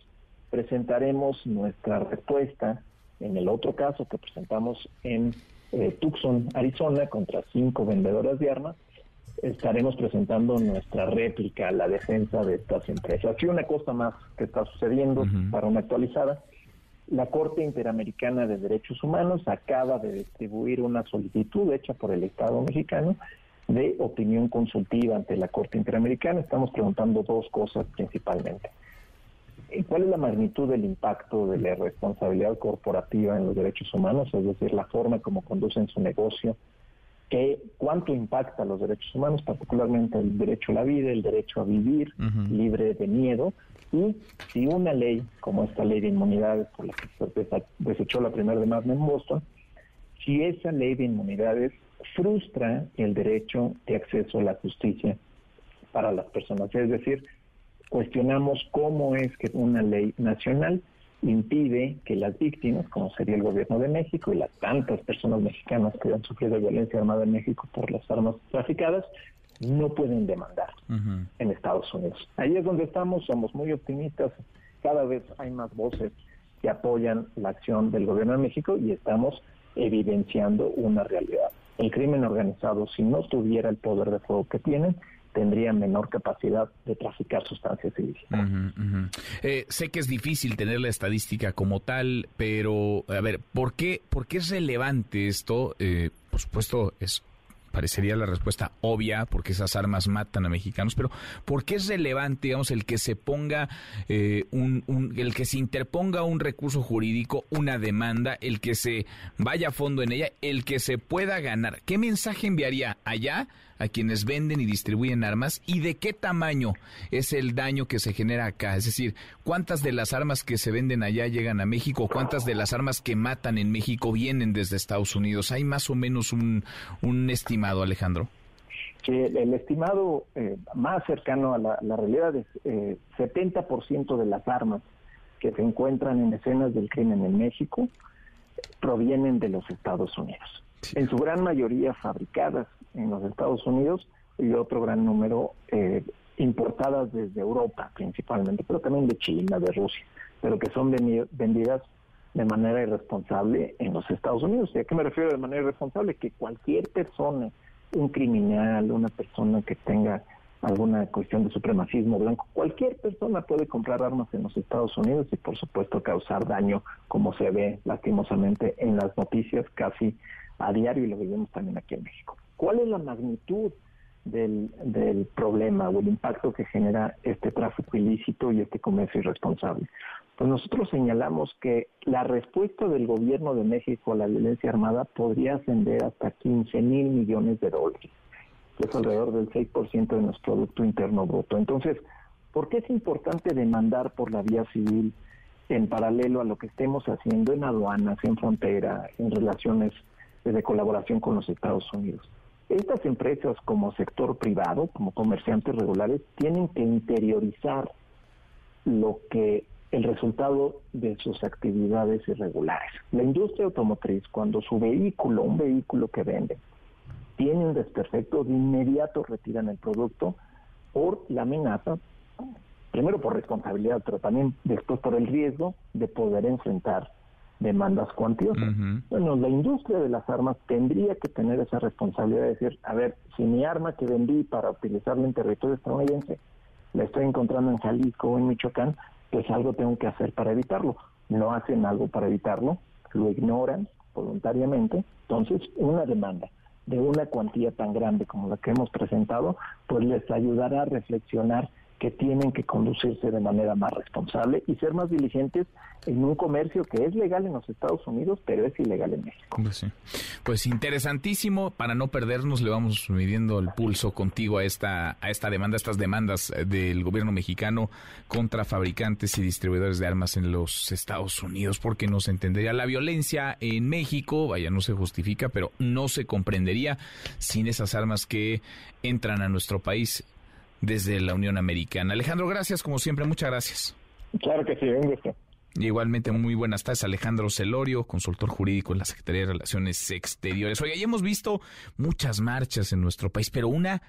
presentaremos nuestra respuesta en el otro caso que presentamos en eh, Tucson, Arizona, contra cinco vendedoras de armas. Estaremos presentando nuestra réplica a la defensa de estas empresas. Y una cosa más que está sucediendo para una actualizada la Corte Interamericana de Derechos Humanos acaba de distribuir una solicitud hecha por el Estado mexicano de opinión consultiva ante la Corte Interamericana. Estamos preguntando dos cosas principalmente. ¿Cuál es la magnitud del impacto de la responsabilidad corporativa en los derechos humanos? Es decir, la forma como conducen su negocio, ¿Qué, cuánto impacta los derechos humanos, particularmente el derecho a la vida, el derecho a vivir libre de miedo, y si una ley como esta ley de inmunidades por la que se desechó la primera demanda en Boston, si esa ley de inmunidades frustra el derecho de acceso a la justicia para las personas. Es decir, cuestionamos cómo es que una ley nacional impide que las víctimas, como sería el gobierno de México y las tantas personas mexicanas que han sufrido violencia armada en México por las armas traficadas, no pueden demandar en Estados Unidos. Ahí es donde estamos, somos muy optimistas, cada vez hay más voces que apoyan la acción del gobierno de México y estamos evidenciando una realidad. El crimen organizado, si no tuviera el poder de fuego que tienen, tendría menor capacidad de traficar sustancias ilícitas. Eh, sé que es difícil tener la estadística como tal, pero a ver, ¿por qué, por qué es relevante esto? Eh, por supuesto, es parecería la respuesta obvia, porque esas armas matan a mexicanos, pero ¿por qué es relevante, digamos, el que se ponga eh, un, el que se interponga un recurso jurídico, una demanda, el que se vaya a fondo en ella, el que se pueda ganar? ¿Qué mensaje enviaría allá a quienes venden y distribuyen armas y de qué tamaño es el daño que se genera acá. Es decir, cuántas de las armas que se venden allá llegan a México, cuántas de las armas que matan en México vienen desde Estados Unidos. ¿Hay más o menos un, estimado, Alejandro? Sí, el estimado eh, más cercano a la, realidad es eh, 70% de las armas que se encuentran en escenas del crimen en México provienen de los Estados Unidos. En su gran mayoría fabricadas en los Estados Unidos y otro gran número eh, importadas desde Europa principalmente, pero también de China, de Rusia, pero que son vendidas de manera irresponsable en los Estados Unidos. ¿Y a qué me refiero de manera irresponsable? Que cualquier persona, un criminal, una persona que tenga alguna cuestión de supremacismo blanco, cualquier persona puede comprar armas en los Estados Unidos y por supuesto causar daño, como se ve lastimosamente en las noticias casi a diario y lo vemos también aquí en México. ¿Cuál es la magnitud del, problema o el impacto que genera este tráfico ilícito y este comercio irresponsable? Pues nosotros señalamos que la respuesta del gobierno de México a la violencia armada podría ascender hasta 15 mil millones de dólares, que es alrededor del 6% de nuestro Producto Interno Bruto. Entonces, ¿por qué es importante demandar por la vía civil en paralelo a lo que estemos haciendo en aduanas, en frontera, en relaciones de colaboración con los Estados Unidos. Estas empresas como sector privado, como comerciantes regulares, tienen que interiorizar lo que el resultado de sus actividades irregulares. La industria automotriz, cuando su vehículo, un vehículo que vende, tiene un desperfecto, de inmediato retiran el producto por la amenaza, primero por responsabilidad, pero también después por el riesgo de poder enfrentar demandas cuantiosas. Bueno, la industria de las armas tendría que tener esa responsabilidad de decir, a ver, si mi arma que vendí para utilizarla en territorio estadounidense la estoy encontrando en Jalisco o en Michoacán, pues algo tengo que hacer para evitarlo. No hacen algo para evitarlo, lo ignoran voluntariamente, entonces una demanda de una cuantía tan grande como la que hemos presentado, pues les ayudará a reflexionar que tienen que conducirse de manera más responsable y ser más diligentes en un comercio que es legal en los Estados Unidos, pero es ilegal en México. Pues, interesantísimo, para no perdernos, le vamos midiendo el pulso contigo a esta, a esta demanda, estas demandas eh, del gobierno mexicano contra fabricantes y distribuidores de armas en los Estados Unidos, porque no se entendería la violencia en México, vaya, no se justifica, pero no se comprendería sin esas armas que entran a nuestro país desde la Unión Americana. Alejandro, gracias, como siempre, muchas gracias. Claro que sí, un gusto. Igualmente, muy buenas tardes, Alejandro Celorio, consultor jurídico en la Secretaría de Relaciones Exteriores. Oye, ya hemos visto muchas marchas en nuestro país, pero una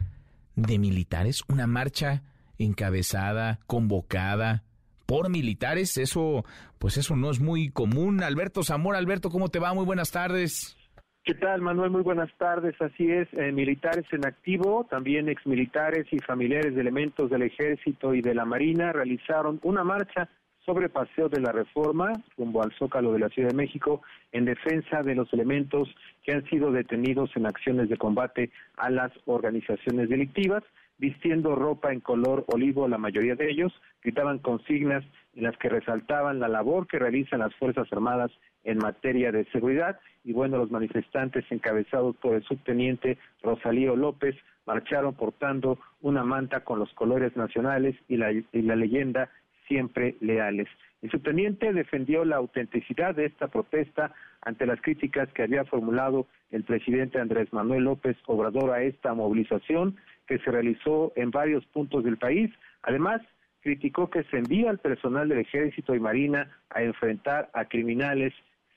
de militares, una marcha encabezada, convocada por militares, eso, pues eso no es muy común. Alberto Zamora, Alberto, ¿cómo te va? Muy buenas tardes. ¿Qué tal, Manuel? Muy buenas tardes. Así es, eh, militares en activo, también exmilitares y familiares de elementos del Ejército y de la Marina realizaron una marcha sobre Paseo de la Reforma rumbo al Zócalo de la Ciudad de México en defensa de los elementos que han sido detenidos en acciones de combate a las organizaciones delictivas, vistiendo ropa en color olivo la mayoría de ellos, gritaban consignas en las que resaltaban la labor que realizan las Fuerzas Armadas en materia de seguridad y bueno, los manifestantes encabezados por el subteniente Rosalío López marcharon portando una manta con los colores nacionales y la, y la leyenda siempre leales. El subteniente defendió la autenticidad de esta protesta ante las críticas que había formulado el presidente Andrés Manuel López Obrador a esta movilización que se realizó en varios puntos del país. Además, criticó que se envía al personal del Ejército y Marina a enfrentar a criminales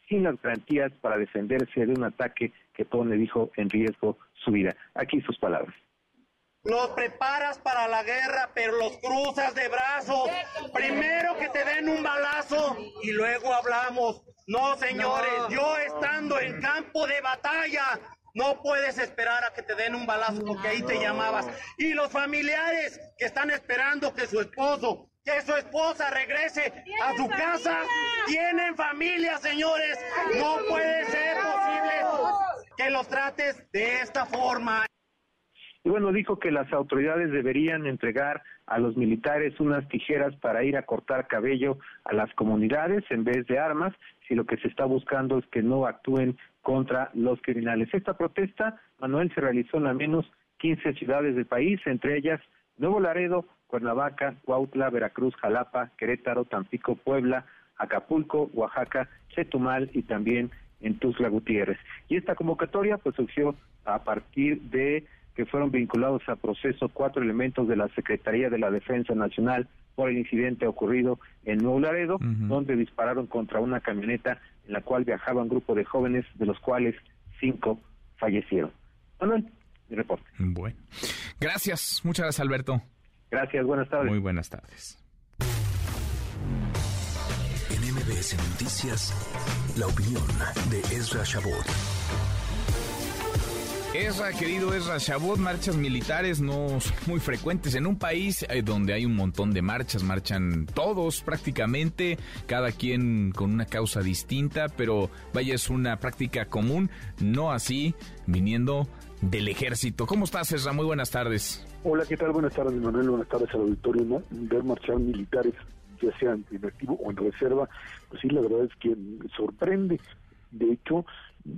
sin las garantías para defenderse de un ataque que pone, dijo, en riesgo su vida. Aquí sus palabras. Los preparas para la guerra, pero los cruzas de brazos. Primero que te den un balazo y luego hablamos. No, señores, yo estando en campo de batalla, no puedes esperar a que te den un balazo porque ahí te llamabas. Y los familiares que están esperando que su esposo que su esposa regrese a su casa. Tienen familia, señores. No puede ser posible que los trates de esta forma. Y bueno, dijo que las autoridades deberían entregar a los militares unas tijeras para ir a cortar cabello a las comunidades en vez de armas, si lo que se está buscando es que no actúen contra los criminales. Esta protesta, Manuel, se realizó en al menos 15 ciudades del país, entre ellas Nuevo Laredo, Cuernavaca, Cuautla, Veracruz, Jalapa, Querétaro, Tampico, Puebla, Acapulco, Oaxaca, Chetumal y también en Tuzla Gutiérrez. Y esta convocatoria pues surgió a partir de que fueron vinculados a proceso cuatro elementos de la Secretaría de la Defensa Nacional por el incidente ocurrido en Nuevo Laredo, donde dispararon contra una camioneta en la cual viajaba un grupo de jóvenes, de los cuales cinco fallecieron. Manuel, mi reporte. Bueno, gracias, muchas gracias Alberto. Gracias, buenas tardes. Muy buenas tardes. En MBS Noticias, la opinión de Ezra Shabot. Ezra, querido Ezra Shabot, marchas militares no son muy frecuentes en un país eh, donde hay un montón de marchas, marchan todos prácticamente, cada quien con una causa distinta, pero vaya, es una práctica común, no así viniendo del ejército. ¿Cómo estás, Ezra? Muy buenas tardes. Hola, ¿qué tal? Buenas tardes, Manuel. Buenas tardes al auditorio. Ver marchar militares, ya sean en activo o en reserva, pues sí, la verdad es que sorprende. De hecho,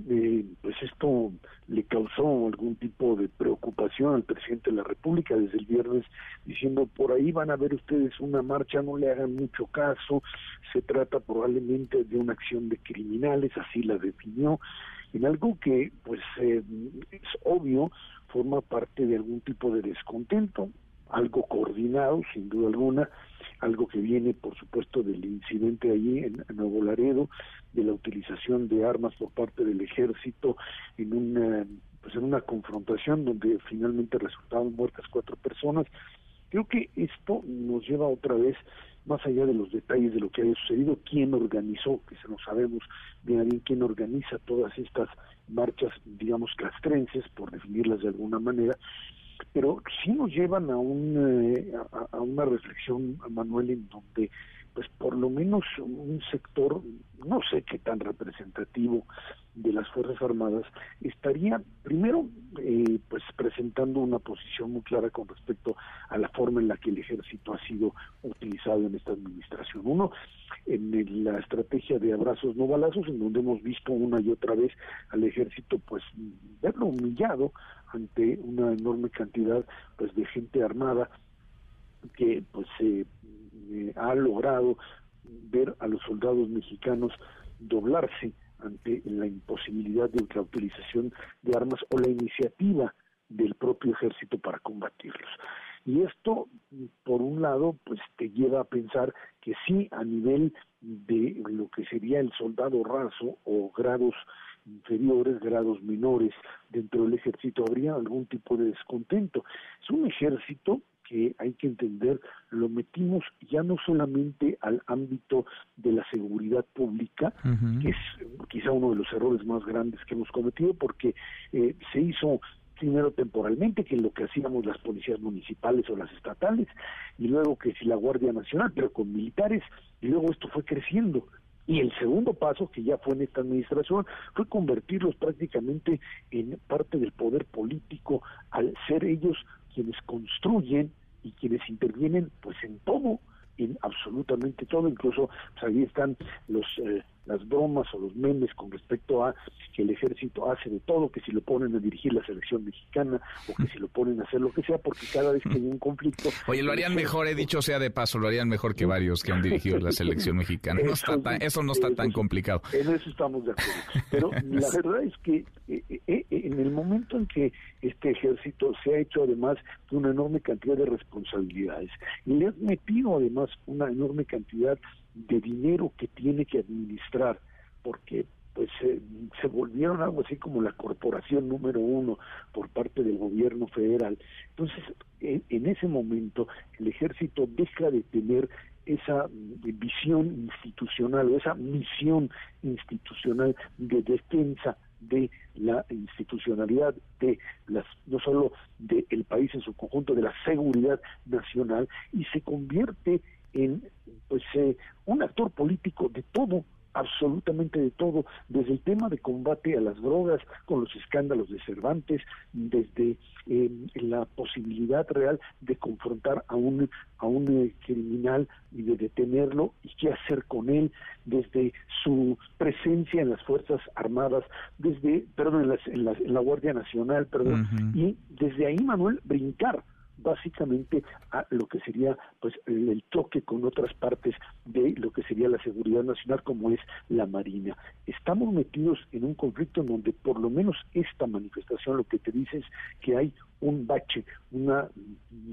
eh, pues esto le causó algún tipo de preocupación al presidente de la República desde el viernes, diciendo por ahí van a ver ustedes una marcha, no le hagan mucho caso, se trata probablemente de una acción de criminales, así la definió, en algo que pues eh, es obvio forma parte de algún tipo de descontento, algo coordinado, sin duda alguna, algo que viene, por supuesto, del incidente allí en, Nuevo Laredo, de la utilización de armas por parte del ejército en una, pues en una confrontación donde finalmente resultaron muertas cuatro personas. Creo que esto nos lleva otra vez más allá de los detalles de lo que haya sucedido, quién organizó, que se lo sabemos bien bien quién organiza todas estas marchas, digamos, castrenses, por definirlas de alguna manera, pero sí nos llevan a, un, eh, a, una reflexión, Manuel, en donde pues por lo menos un sector, no sé qué tan representativo de las Fuerzas Armadas, estaría primero eh, pues presentando una posición muy clara con respecto a la forma en la que el ejército ha sido utilizado en esta administración. Uno, en la estrategia de abrazos no balazos, en donde hemos visto una y otra vez al ejército pues verlo humillado ante una enorme cantidad pues de gente armada que pues eh, ha logrado ver a los soldados mexicanos doblarse ante la imposibilidad de la utilización de armas o la iniciativa del propio ejército para combatirlos. Y esto, por un lado, pues te lleva a pensar que sí, a nivel de lo que sería el soldado raso o grados inferiores, grados menores dentro del ejército, habría algún tipo de descontento. Es un ejército que hay que entender, lo metimos ya no solamente al ámbito de la seguridad pública, que es quizá uno de los errores más grandes que hemos cometido, porque eh, se hizo primero temporalmente, que lo que hacíamos las policías municipales o las estatales, y luego que si la Guardia Nacional, pero con militares, y luego esto fue creciendo. Y el segundo paso, que ya fue en esta administración, fue convertirlos prácticamente en parte del poder político al ser ellos quienes construyen y quienes intervienen pues en todo en absolutamente todo, incluso pues, ahí están los eh, las bromas o los memes con respecto a que el ejército hace de todo, que si lo ponen a dirigir la selección mexicana o que si lo ponen a hacer lo que sea, porque cada vez que hay un conflicto... Oye, lo harían mejor, he dicho sea de paso, lo harían mejor que varios que han dirigido la selección mexicana. No está tan, eso no está tan complicado. En eso estamos de acuerdo. Pero la verdad es que eh, eh, en el momento en que este ejército se ha hecho además una enorme cantidad de responsabilidades y le has metido además una enorme cantidad de dinero que tiene que administrar, porque pues se volvieron algo así como la corporación número uno por parte del gobierno federal. Entonces, en, ese momento, el ejército deja de tener esa visión institucional o esa misión institucional de defensa de la institucionalidad de las no solo del país en su conjunto de la seguridad nacional y se convierte en pues eh, un actor político de todo absolutamente de todo, desde el tema de combate a las drogas, con los escándalos de Cervantes, desde eh, la posibilidad real de confrontar a un, a un eh, criminal y de detenerlo y qué hacer con él, desde su presencia en las Fuerzas Armadas, desde, perdón, en, la, Guardia Nacional, perdón, y desde ahí, Manuel, brincar básicamente a lo que sería pues el, choque con otras partes de lo que sería la seguridad nacional como es la marina. Estamos metidos en un conflicto en donde por lo menos esta manifestación lo que te dice es que hay un bache, una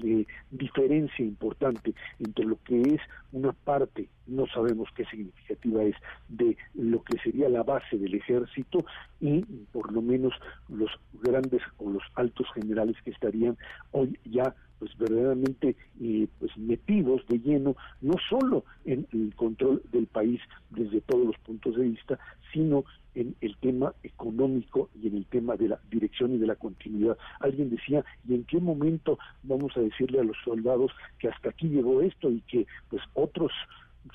eh, diferencia importante entre lo que es una parte, no sabemos qué significativa es, de lo que sería la base del ejército y por lo menos los grandes o los altos generales que estarían hoy ya pues verdaderamente eh, pues metidos de lleno no solo en el control del país desde todos los puntos de vista, sino en el tema económico y en el tema de la dirección y de la continuidad. Alguien decía, ¿y en qué momento vamos a decirle a los soldados que hasta aquí llegó esto y que pues otros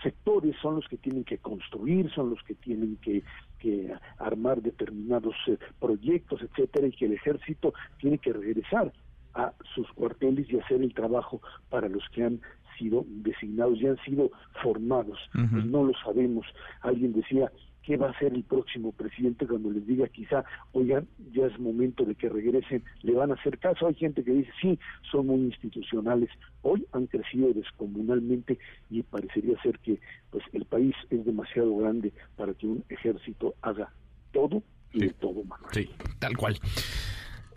sectores son los que tienen que construir, son los que tienen que, que armar determinados eh, proyectos, etcétera, y que el ejército tiene que regresar a sus cuarteles y hacer el trabajo para los que han sido designados y han sido formados. Pues no lo sabemos. Alguien decía, qué va a hacer el próximo presidente cuando les diga quizá, oigan, ya es momento de que regresen, le van a hacer caso. Hay gente que dice, sí, son muy institucionales, hoy han crecido descomunalmente y parecería ser que pues el país es demasiado grande para que un ejército haga todo y de todo, Manuel. Sí, tal cual.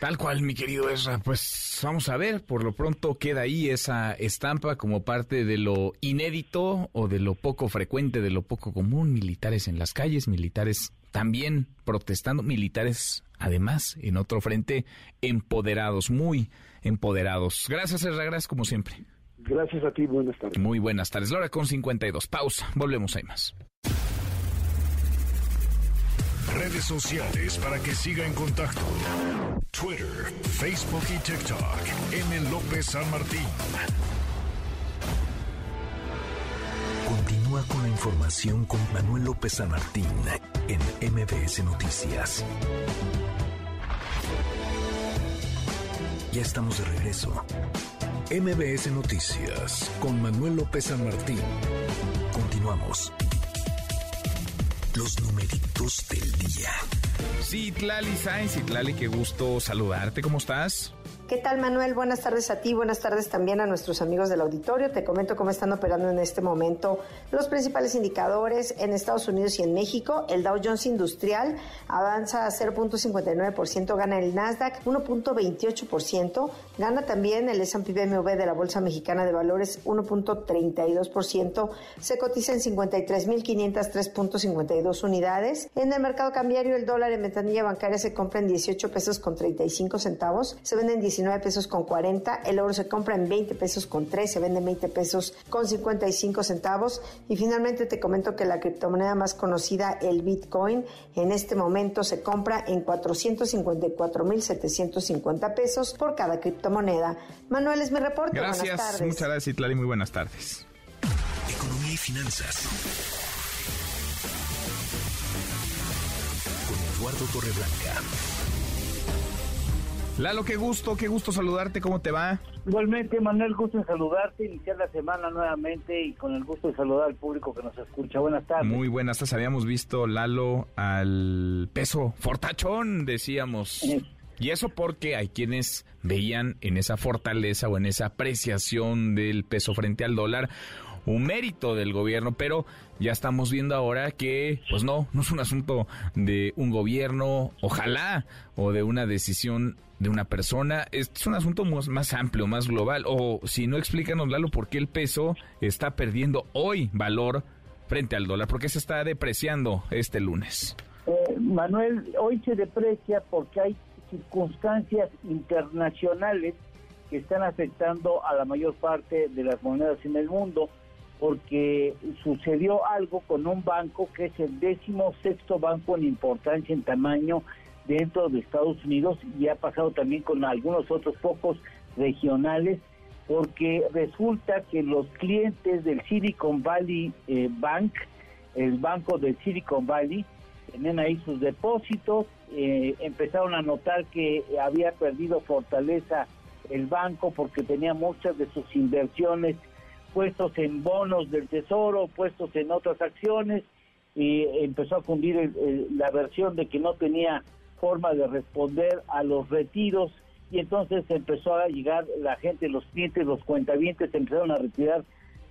Tal cual, mi querido Ezra. Pues vamos a ver, por lo pronto queda ahí esa estampa como parte de lo inédito o de lo poco frecuente, de lo poco común. Militares en las calles, militares también protestando, militares además en otro frente empoderados, muy empoderados. Gracias, Ezra, gracias como siempre. Gracias a ti, buenas tardes. Muy buenas tardes. Laura con 52. Pausa, volvemos, hay más. Redes sociales para que siga en contacto: Twitter, Facebook y TikTok. M. López San Martín. Continúa con la información con Manuel López San Martín en MBS Noticias. Ya estamos de regreso. MBS Noticias con Manuel López San Martín. Continuamos. Los numeritos del día. Citlali Sainz, Citlali, qué gusto saludarte. ¿Cómo estás? ¿Qué tal, Manuel? Buenas tardes a ti, buenas tardes también a nuestros amigos del auditorio. Te comento cómo están operando en este momento los principales indicadores en Estados Unidos y en México. El Dow Jones Industrial avanza a 0.59%, gana el Nasdaq 1.28%, gana también el S&P BMW de la Bolsa Mexicana de Valores 1.32%, se cotiza en 53.503.52 unidades. En el mercado cambiario, el dólar en ventanilla bancaria se compra en 18 pesos con 35 centavos, se vende en 19 pesos con 40, el oro se compra en 20 pesos con 3, se vende en 20 pesos con 55 centavos y finalmente te comento que la criptomoneda más conocida, el Bitcoin, en este momento se compra en 454.750 pesos por cada criptomoneda. Manuel, es mi reporte. Gracias, buenas tardes. muchas gracias, Itlali, muy buenas tardes. Economía y finanzas. Con Eduardo Torreblanca. Lalo, qué gusto, qué gusto saludarte, ¿cómo te va? Igualmente, Manuel, gusto en saludarte, iniciar la semana nuevamente y con el gusto de saludar al público que nos escucha. Buenas tardes. Muy buenas tardes, habíamos visto, Lalo, al peso fortachón, decíamos. Y eso porque hay quienes veían en esa fortaleza o en esa apreciación del peso frente al dólar un mérito del gobierno, pero ya estamos viendo ahora que, pues no, no es un asunto de un gobierno, ojalá, o de una decisión de una persona, es un asunto más, amplio, más global, o si no, explícanos, Lalo, por qué el peso está perdiendo hoy valor frente al dólar, por qué se está depreciando este lunes. Eh, Manuel, hoy se deprecia porque hay circunstancias internacionales que están afectando a la mayor parte de las monedas en el mundo porque sucedió algo con un banco que es el décimo sexto banco en importancia en tamaño dentro de Estados Unidos y ha pasado también con algunos otros pocos regionales porque resulta que los clientes del Silicon Valley eh, Bank, el banco del Silicon Valley, tenían ahí sus depósitos, eh, empezaron a notar que había perdido fortaleza el banco porque tenía muchas de sus inversiones puestos en bonos del tesoro, puestos en otras acciones, y empezó a fundir la versión de que no tenía forma de responder a los retiros y entonces empezó a llegar la gente, los clientes, los cuentavientes empezaron a retirar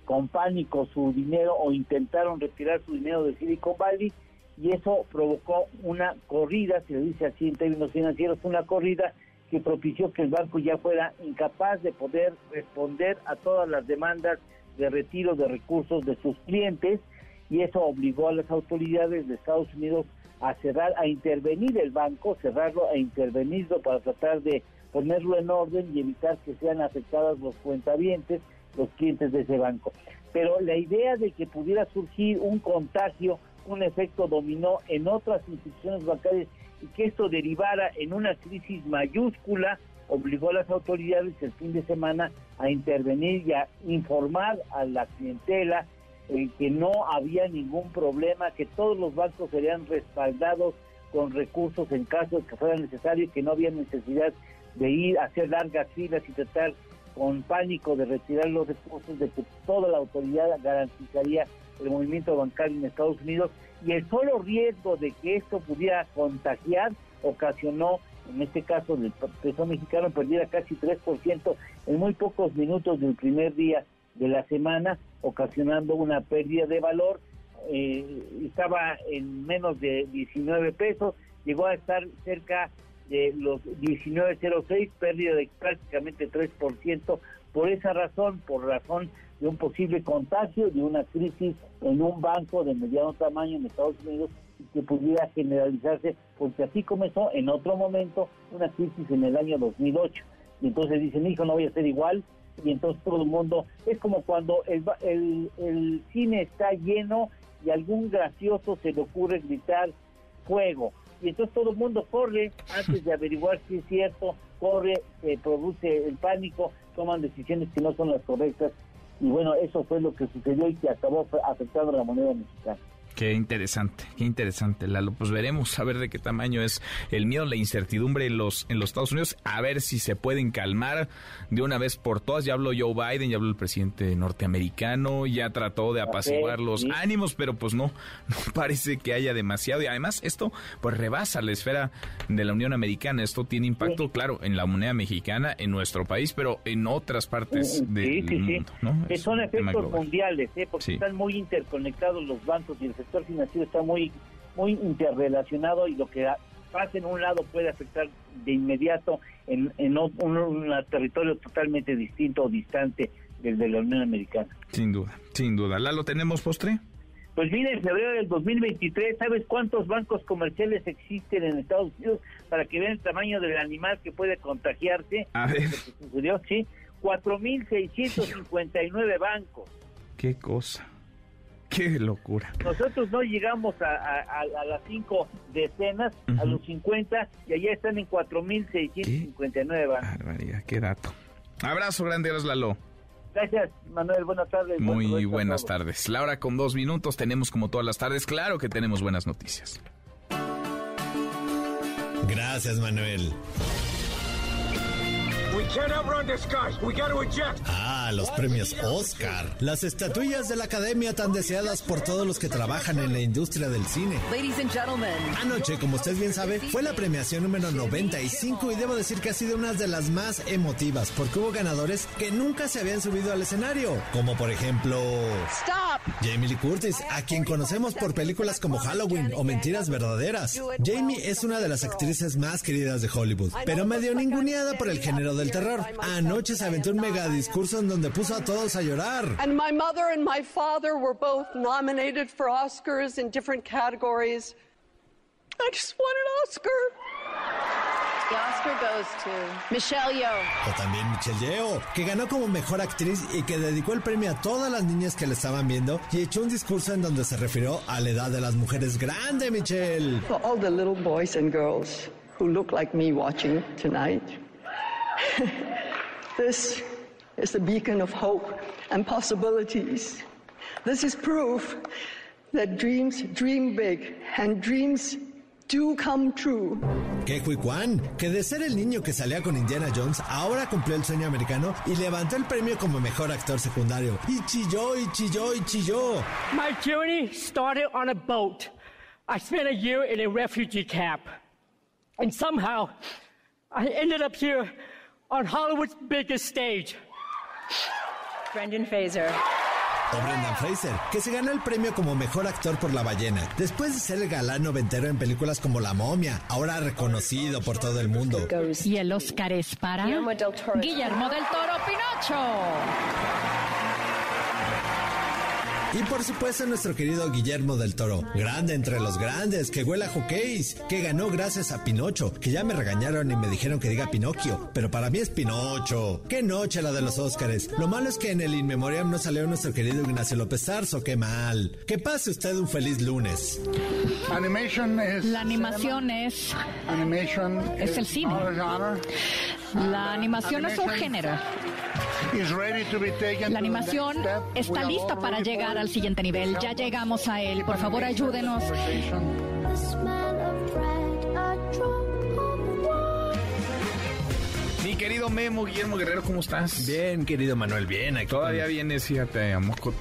con pánico su dinero o intentaron retirar su dinero de Silicon Valley y eso provocó una corrida, se le dice así en términos financieros, una corrida que propició que el banco ya fuera incapaz de poder responder a todas las demandas de retiro de recursos de sus clientes y eso obligó a las autoridades de Estados Unidos a cerrar, a intervenir el banco, cerrarlo e intervenirlo para tratar de ponerlo en orden y evitar que sean afectados los cuentavientes, los clientes de ese banco. Pero la idea de que pudiera surgir un contagio, un efecto dominó en otras instituciones bancarias y que esto derivara en una crisis mayúscula, obligó a las autoridades el fin de semana a intervenir y a informar a la clientela eh, que no había ningún problema, que todos los bancos serían respaldados con recursos en caso de que fuera necesario, que no había necesidad de ir a hacer largas filas y tratar con pánico de retirar los recursos, de que toda la autoridad garantizaría el movimiento bancario en Estados Unidos. Y el solo riesgo de que esto pudiera contagiar ocasionó, en este caso el peso mexicano perdiera casi 3% en muy pocos minutos del primer día de la semana, ocasionando una pérdida de valor. Eh, estaba en menos de 19 pesos, llegó a estar cerca de los 19.06, pérdida de prácticamente 3%. Por esa razón, por razón de un posible contagio, de una crisis en un banco de mediano tamaño en Estados Unidos que pudiera generalizarse, porque así comenzó en otro momento una crisis en el año 2008. Y entonces dicen, hijo, no voy a ser igual, y entonces todo el mundo, es como cuando el, el, el cine está lleno y algún gracioso se le ocurre gritar fuego, y entonces todo el mundo corre antes de averiguar si es cierto, corre, se produce el pánico, toman decisiones que no son las correctas y bueno, eso fue lo que sucedió y que acabó afectando a la moneda mexicana. Qué interesante, qué interesante, Lalo. Pues veremos a ver de qué tamaño es el miedo, la incertidumbre en los, en los Estados Unidos, a ver si se pueden calmar de una vez por todas. Ya habló Joe Biden, ya habló el presidente norteamericano, ya trató de apaciguar los ánimos, pero pues no, no parece que haya demasiado. Y además esto pues rebasa la esfera de la Unión Americana. Esto tiene impacto, claro, en la moneda mexicana, en nuestro país, pero en otras partes del mundo. ¿no? son efectos mundiales, ¿eh? porque están muy interconectados los bancos y el sector financiero está muy, muy interrelacionado y lo que pasa en un lado puede afectar de inmediato en, en un, territorio totalmente distinto o distante del de la Unión Americana. Sin duda, sin duda. ¿Lalo tenemos postre? Pues mire, en febrero del 2023, ¿sabes cuántos bancos comerciales existen en Estados Unidos para que vean el tamaño del animal que puede contagiarse? A ver. sucedió? Sí, 4.659 bancos. ¿Qué cosa? Qué locura. Nosotros no llegamos a, las cinco decenas, a los 50, y allá están en 4.659. Barbaridad, qué dato. Abrazo grande, Lalo. Gracias, Manuel. Buenas tardes. Muy buenas tardes. Laura, con dos minutos tenemos como todas las tardes. Claro que tenemos buenas noticias. Gracias, Manuel. Ah, los premios Oscar. Las estatuillas de la academia tan deseadas por todos los que trabajan en la industria del cine. Anoche, como usted bien sabe, fue la premiación número 95 y debo decir que ha sido una de las más emotivas porque hubo ganadores que nunca se habían subido al escenario. Como por ejemplo... Jamie Lee Curtis, a quien conocemos por películas como Halloween o Mentiras Verdaderas. Jamie es una de las actrices más queridas de Hollywood, pero medio ninguneada por el género del terror. Anoche se aventó un mega discurso en donde puso a todos a llorar. And my mother and my father were both nominated for Oscars in different categories. I just want an Oscar. The Oscar goes to Michelle Yeoh. O también Michelle Yeoh, que ganó como mejor actriz y que dedicó el premio a todas las niñas que le estaban viendo y echó un discurso en donde se refirió a la edad de las mujeres grande, Michelle. For all the little boys and girls who look like me watching tonight. this is a beacon of hope and possibilities. This is proof that dreams dream big and dreams do come true. Que Kwan, que de ser el niño que salía con Indiana Jones, ahora cumplió el sueño americano y levantó el premio como mejor actor secundario. Y chilló, y chilló, y chilló. My journey started on a boat. I spent a year in a refugee camp. And somehow, I ended up here on Hollywood's biggest stage. Brendan Fraser. O Brendan Fraser, que se ganó el premio como mejor actor por La ballena, después de ser el galán noventero en películas como La momia, ahora reconocido por todo el mundo. Y el Oscar es para Guillermo del Toro Pinocho. Y por supuesto nuestro querido Guillermo del Toro, grande entre los grandes, que huele a hockeys, que ganó gracias a Pinocho, que ya me regañaron y me dijeron que diga Pinocchio, pero para mí es Pinocho. Qué noche la de los Óscares. Lo malo es que en el In Memoriam no salió nuestro querido Ignacio López Tarso, qué mal. Que pase usted un feliz lunes. Animation es... La animación es... Animation es el cine. La animación es un género. La animación está lista para llegar al siguiente nivel. Ya llegamos a él. Por favor, ayúdenos. Querido Memo, Guillermo Guerrero, ¿cómo estás? Bien, querido Manuel, bien. Aquí Todavía vienes, fíjate, a moco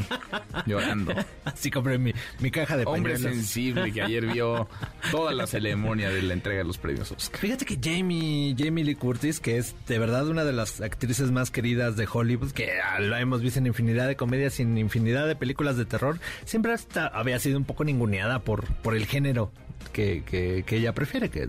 llorando. Así compré mi, mi caja de Hombre sensible que ayer vio toda la ceremonia de la entrega de los premios Oscar. Fíjate que Jamie, Jamie Lee Curtis, que es de verdad una de las actrices más queridas de Hollywood, que la hemos visto en infinidad de comedias y en infinidad de películas de terror, siempre hasta había sido un poco ninguneada por, por el género que, que, que ella prefiere. que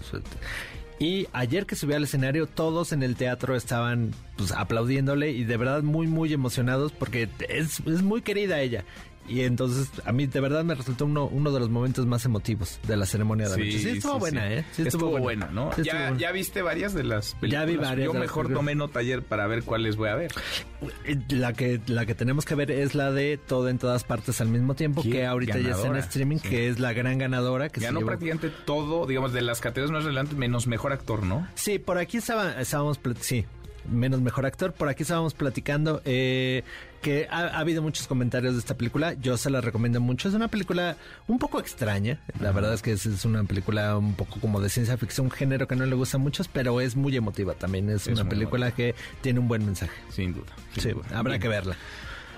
y ayer que subió al escenario, todos en el teatro estaban pues, aplaudiéndole y de verdad muy, muy emocionados porque es, es muy querida ella. Y entonces, a mí de verdad me resultó uno, uno de los momentos más emotivos de la ceremonia de anoche. Sí, estuvo buena, ¿eh? Sí, estuvo, buena, ¿no? ¿Ya, ¿Ya, viste varias de las películas? Ya vi varias. Yo mejor tomé nota ayer para ver cuáles voy a ver. La que, la que tenemos que ver es la de Todo en todas partes al mismo tiempo, que ahorita ya está en streaming, que es la gran ganadora. Que Ganó prácticamente todo, digamos, de las categorías más relevantes, menos mejor actor, ¿no? Sí, por aquí estaba, estábamos, sí, menos mejor actor. Por aquí estábamos platicando eh, que ha, habido muchos comentarios de esta película. Yo se la recomiendo mucho. Es una película un poco extraña. La verdad es que es, una película un poco como de ciencia ficción, un género que no le gusta a muchos, pero es muy emotiva también. Es, una película que tiene un buen mensaje. Sin duda. sí, habrá que verla.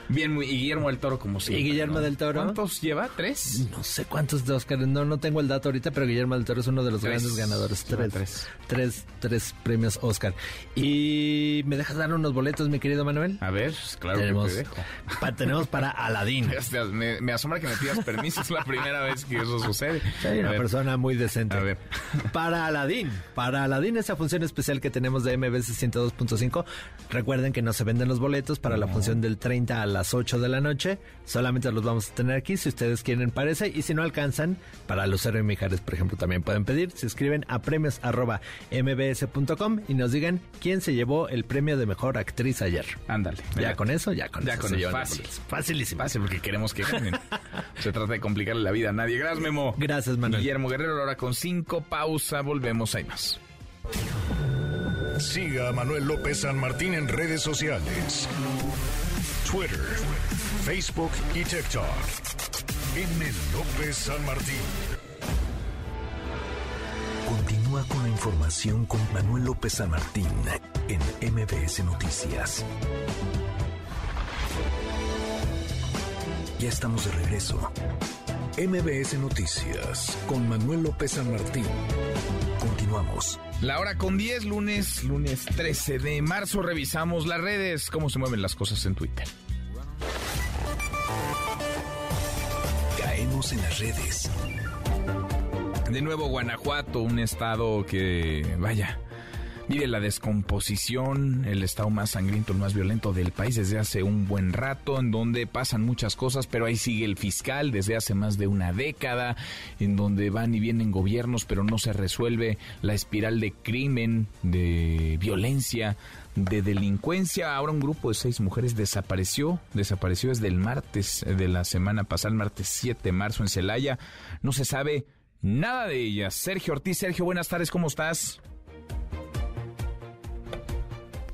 Bien, muy, y Guillermo del Toro como siempre. ¿Y Guillermo del Toro? ¿Cuántos lleva? ¿Tres? No sé cuántos de Oscar, no, no tengo el dato ahorita, pero Guillermo del Toro es uno de los grandes ganadores. Tres, tres. tres. Tres premios Oscar. ¿Y me dejas dar unos boletos, mi querido Manuel? A ver, claro tenemos, que te dejo. tenemos para Aladín. me, me, asombra que me pidas permiso, es la primera vez que eso sucede. Soy una persona muy decente. A ver. Para Aladín, para Aladín, esa función especial que tenemos de MBS 102.5, recuerden que no se venden los boletos para la función del 30 a la las 8 de la noche. Solamente los vamos a tener aquí si ustedes quieren, parece. Y si no alcanzan, para Lucero y Mijares, por ejemplo, también pueden pedir. Se escriben a premios mbs.com y nos digan quién se llevó el premio de mejor actriz ayer. Ándale. Ya con eso, ya con ya eso. Con eso. Fácil. Facilísimo. Fácil porque queremos que ganen. se trata de complicarle la vida a nadie. Gracias, Memo. Gracias, Manuel. Guillermo Guerrero, ahora con cinco. Pausa. Volvemos. Hay más. Siga a Manuel López San Martín en redes sociales. Twitter, Facebook y TikTok. M. López San Martín. Continúa con la información con Manuel López San Martín en MBS Noticias. Ya estamos de regreso. MBS Noticias con Manuel López San Martín. Continuamos. La hora con 10, lunes, lunes 13 de marzo, revisamos las redes, cómo se mueven las cosas en Twitter. Caemos en las redes. De nuevo, Guanajuato, un estado que, vaya, vive la descomposición, el estado más sangriento, el más violento del país desde hace un buen rato, en donde pasan muchas cosas, pero ahí sigue el fiscal desde hace más de una década, en donde van y vienen gobiernos, pero no se resuelve la espiral de crimen, de violencia, de delincuencia. Ahora un grupo de seis mujeres desapareció, desapareció desde el martes de la semana pasada, el martes 7 de marzo en Celaya. No se sabe nada de ellas. Sergio Ortiz, Sergio, buenas tardes, ¿cómo estás?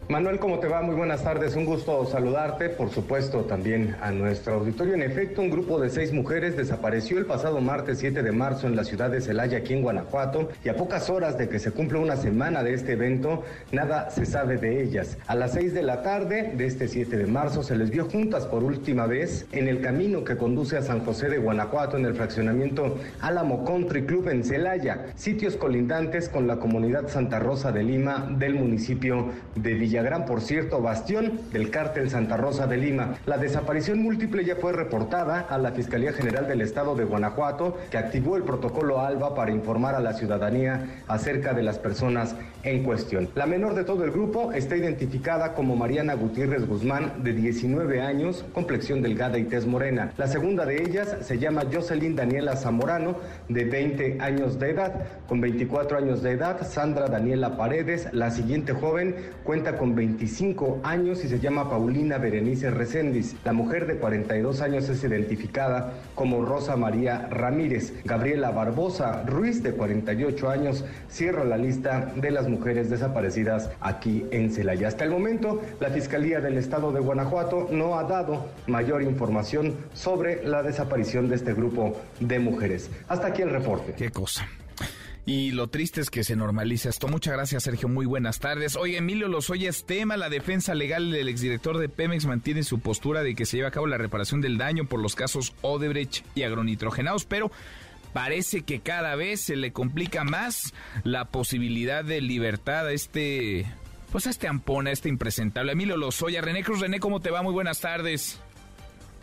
Manuel, ¿cómo te va? Muy buenas tardes, un gusto saludarte, por supuesto también a nuestro auditorio. En efecto, un grupo de seis mujeres desapareció el pasado martes 7 de marzo en la ciudad de Celaya, aquí en Guanajuato, y a pocas horas de que se cumpla una semana de este evento, nada se sabe de ellas. A las 6 de la tarde de este 7 de marzo se les vio juntas por última vez en el camino que conduce a San José de Guanajuato en el fraccionamiento Álamo Country Club en Celaya, sitios colindantes con la comunidad Santa Rosa de Lima del municipio de Villa Villagrán, por cierto, bastión del cártel Santa Rosa de Lima. La desaparición múltiple ya fue reportada a la Fiscalía General del Estado de Guanajuato, que activó el protocolo ALBA para informar a la ciudadanía acerca de las personas en cuestión. La menor de todo el grupo está identificada como Mariana Gutiérrez Guzmán, de 19 años, complexión delgada y tez morena. La segunda de ellas se llama Jocelyn Daniela Zamorano, de 20 años de edad. Con 24 años de edad, Sandra Daniela Paredes, la siguiente joven, cuenta con con 25 años y se llama Paulina Berenice Recendis. La mujer de 42 años es identificada como Rosa María Ramírez. Gabriela Barbosa Ruiz, de 48 años, cierra la lista de las mujeres desaparecidas aquí en Celaya. Hasta el momento, la Fiscalía del Estado de Guanajuato no ha dado mayor información sobre la desaparición de este grupo de mujeres. Hasta aquí el reporte. Qué cosa. Y lo triste es que se normaliza esto. Muchas gracias, Sergio. Muy buenas tardes. Oye, Emilio Lozoya es tema. La defensa legal del exdirector de Pemex mantiene su postura de que se lleva a cabo la reparación del daño por los casos Odebrecht y agronitrogenados, pero parece que cada vez se le complica más la posibilidad de libertad a este, pues a este ampona, a este impresentable. Emilio Lozoya, René Cruz, René, ¿cómo te va? Muy buenas tardes.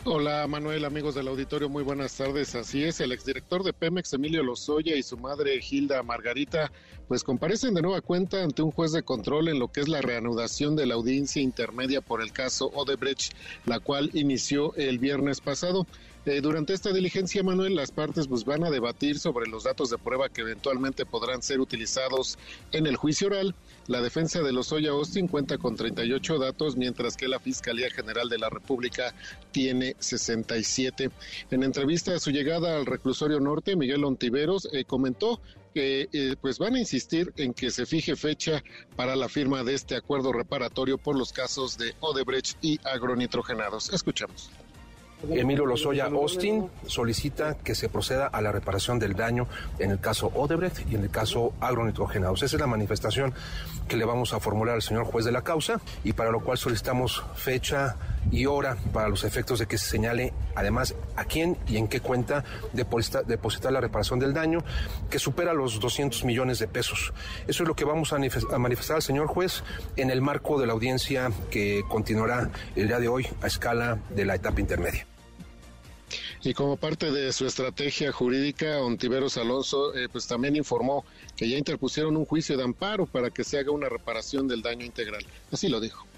Hola Manuel, amigos del auditorio, muy buenas tardes. Así es, el exdirector de Pemex, Emilio Lozoya, y su madre Hilda Margarita, pues comparecen de nueva cuenta ante un juez de control en lo que es la reanudación de la audiencia intermedia por el caso Odebrecht, la cual inició el viernes pasado. Eh, durante esta diligencia, Manuel, las partes pues, van a debatir sobre los datos de prueba que eventualmente podrán ser utilizados en el juicio oral. La defensa de Lozoya Austin cuenta con 38 datos, mientras que la Fiscalía General de la República tiene 67. En entrevista a su llegada al reclusorio norte, Miguel Ontiveros eh, comentó que eh, pues van a insistir en que se fije fecha para la firma de este acuerdo reparatorio por los casos de Odebrecht y agronitrogenados. Escuchamos. Emilio Lozoya Austin solicita que se proceda a la reparación del daño en el caso Odebrecht y en el caso agronitrogenados. Esa es la manifestación que le vamos a formular al señor juez de la causa y para lo cual solicitamos fecha y hora para los efectos de que se señale además a quién y en qué cuenta depositar, la reparación del daño que supera los 200 millones de pesos. Eso es lo que vamos a manifestar al señor juez en el marco de la audiencia que continuará el día de hoy a escala de la etapa intermedia. Y como parte de su estrategia jurídica, Ontiveros Alonso eh, pues también informó que ya interpusieron un juicio de amparo para que se haga una reparación del daño integral. Así lo dijo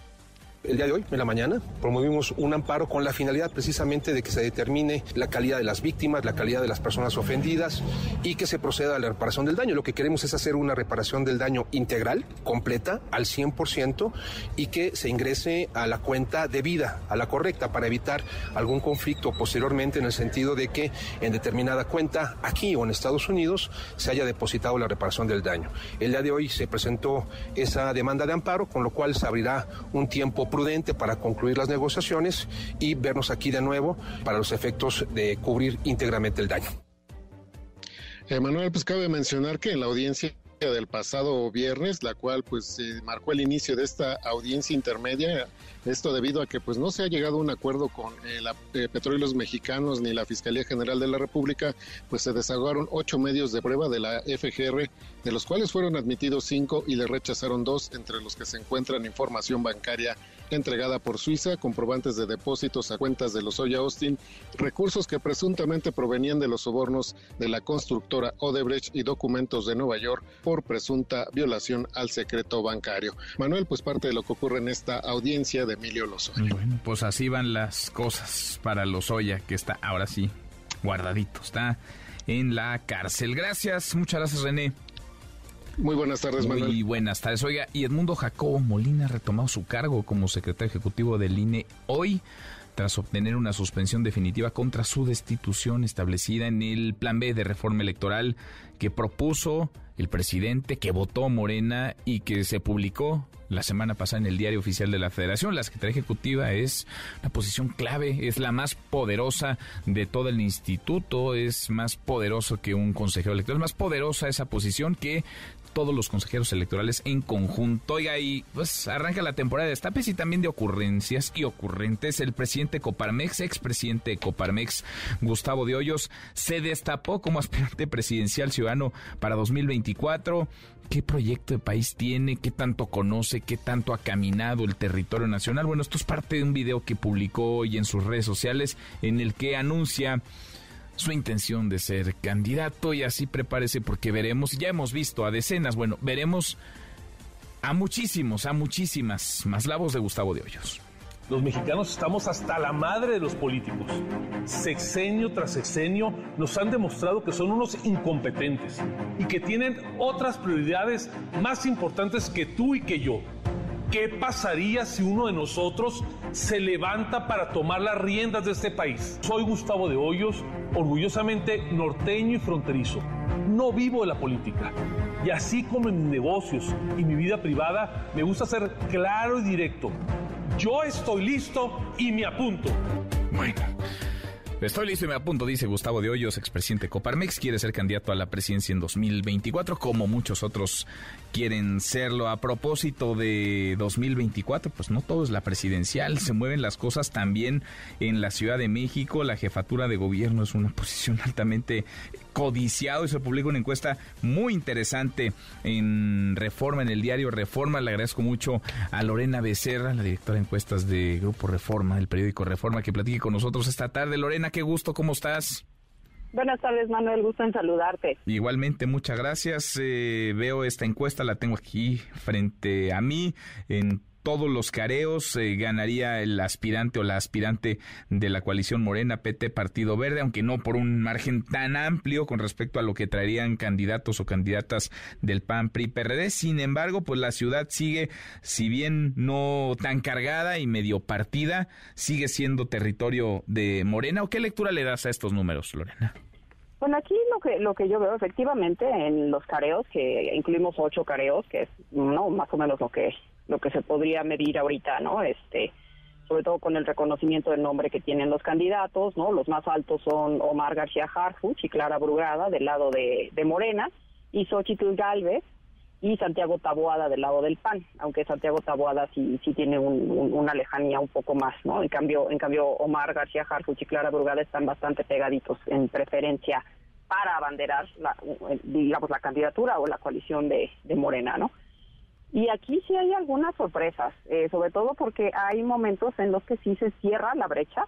el día de hoy, en la mañana, promovimos un amparo con la finalidad precisamente de que se determine la calidad de las víctimas, la calidad de las personas ofendidas y que se proceda a la reparación del daño. Lo que queremos es hacer una reparación del daño integral, completa, al 100% y que se ingrese a la cuenta debida, a la correcta, para evitar algún conflicto posteriormente en el sentido de que en determinada cuenta, aquí o en Estados Unidos, se haya depositado la reparación del daño. El día de hoy se presentó esa demanda de amparo, con lo cual se abrirá un tiempo prudente para concluir las negociaciones y vernos aquí de nuevo para los efectos de cubrir íntegramente el daño. Emanuel, pues cabe mencionar que en la audiencia del pasado viernes, la cual pues marcó el inicio de esta audiencia intermedia esto debido a que pues no se ha llegado a un acuerdo con eh, la, eh, Petróleos Mexicanos ni la Fiscalía General de la República, pues se desahogaron ocho medios de prueba de la FGR, de los cuales fueron admitidos cinco y le rechazaron dos, entre los que se encuentran información bancaria entregada por Suiza, comprobantes de depósitos a cuentas de los Oya Austin, recursos que presuntamente provenían de los sobornos de la constructora Odebrecht y documentos de Nueva York por presunta violación al secreto bancario. Manuel, pues parte de lo que ocurre en esta audiencia de Emilio Lozoya. Bueno, pues así van las cosas para Lozoya, que está ahora sí guardadito, está en la cárcel. Gracias, muchas gracias René. Muy buenas tardes, Manuel. Muy buenas tardes. Oiga, y Edmundo Jacobo Molina ha retomado su cargo como secretario ejecutivo del INE hoy tras obtener una suspensión definitiva contra su destitución establecida en el Plan B de reforma electoral que propuso el presidente, que votó Morena y que se publicó la semana pasada en el diario oficial de la Federación. La Secretaría Ejecutiva es una posición clave, es la más poderosa de todo el instituto, es más poderoso que un consejero electoral, es más poderosa esa posición que todos los consejeros electorales en conjunto. Y ahí pues arranca la temporada de destapes y también de ocurrencias y ocurrentes. El presidente Coparmex, expresidente Coparmex, Gustavo de Hoyos, se destapó como aspirante presidencial ciudadano para 2024. ¿Qué proyecto de país tiene? ¿Qué tanto conoce? ¿Qué tanto ha caminado el territorio nacional? Bueno, esto es parte de un video que publicó hoy en sus redes sociales en el que anuncia su intención de ser candidato y así prepárese porque veremos, ya hemos visto a decenas, bueno, veremos a muchísimos, a muchísimas más la voz de Gustavo de Hoyos. Los mexicanos estamos hasta la madre de los políticos. Sexenio tras sexenio nos han demostrado que son unos incompetentes y que tienen otras prioridades más importantes que tú y que yo. ¿Qué pasaría si uno de nosotros se levanta para tomar las riendas de este país? Soy Gustavo de Hoyos, orgullosamente norteño y fronterizo. No vivo de la política. Y así como en mis negocios y mi vida privada, me gusta ser claro y directo. Yo estoy listo y me apunto. Bueno. Estoy listo y me apunto, dice Gustavo de Hoyos, expresidente Coparmex, quiere ser candidato a la presidencia en 2024, como muchos otros quieren serlo. A propósito de 2024, pues no todo es la presidencial, se mueven las cosas también en la Ciudad de México. La jefatura de gobierno es una posición altamente codiciado y se publica una encuesta muy interesante en Reforma, en el diario Reforma. Le agradezco mucho a Lorena Becerra, la directora de encuestas de Grupo Reforma, del periódico Reforma, que platique con nosotros esta tarde. Lorena, qué gusto, ¿cómo estás? Buenas tardes, Manuel. Gusto en saludarte. Igualmente, muchas gracias. Eh, veo esta encuesta, la tengo aquí frente a mí en todos los careos, eh, ganaría el aspirante o la aspirante de la coalición Morena, PT, Partido Verde, aunque no por un margen tan amplio con respecto a lo que traerían candidatos o candidatas del PAN, PRI, PRD. Sin embargo, pues la ciudad sigue, si bien no tan cargada y medio partida, sigue siendo territorio de Morena. ¿O qué lectura le das a estos números, Lorena? Bueno, aquí lo que lo que yo veo efectivamente en los careos, que incluimos ocho careos, que es no más o menos lo que lo que se podría medir ahorita, ¿no? Este, sobre todo con el reconocimiento del nombre que tienen los candidatos, ¿no? Los más altos son Omar García Harfuch y Clara Brugada del lado de, Morena y Xochitl Galvez y Santiago Taboada del lado del PAN, aunque Santiago Taboada sí, sí tiene una lejanía un poco más, ¿no? En cambio, en cambio Omar García Harfuch y Clara Brugada están bastante pegaditos en preferencia para abanderar, la, digamos, la candidatura o la coalición de, Morena, ¿no? Y aquí sí hay algunas sorpresas, eh, sobre todo porque hay momentos en los que sí se cierra la brecha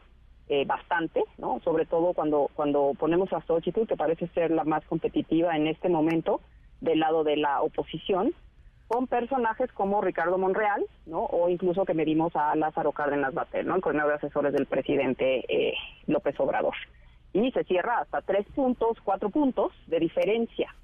eh, bastante, ¿no? Sobre todo cuando cuando ponemos a Xochitl, que parece ser la más competitiva en este momento, del lado de la oposición, con personajes como Ricardo Monreal, ¿no? O incluso que medimos a Lázaro Cárdenas Bater, ¿no? El coordinador de asesores del presidente eh, López Obrador y se cierra hasta tres puntos, cuatro puntos de diferencia.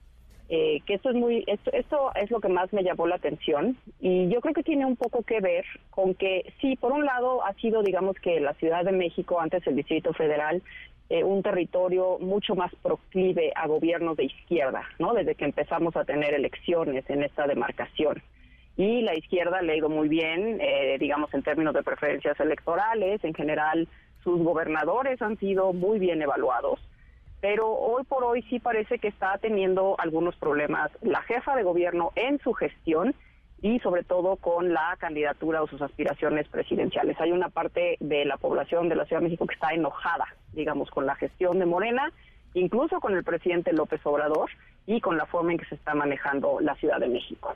Eh, que esto es muy, esto, esto es lo que más me llamó la atención y yo creo que tiene un poco que ver con que sí, por un lado ha sido, digamos que la Ciudad de México, antes el Distrito Federal, eh, un territorio mucho más proclive a gobiernos de izquierda, ¿no? Desde que empezamos a tener elecciones en esta demarcación. Y la izquierda le ha ido muy bien, eh, digamos, en términos de preferencias electorales, en general sus gobernadores han sido muy bien evaluados, pero hoy por hoy sí parece que está teniendo algunos problemas la jefa de gobierno en su gestión y sobre todo con la candidatura o sus aspiraciones presidenciales. Hay una parte de la población de la Ciudad de México que está enojada, digamos, con la gestión de Morena, incluso con el presidente López Obrador y con la forma en que se está manejando la Ciudad de México.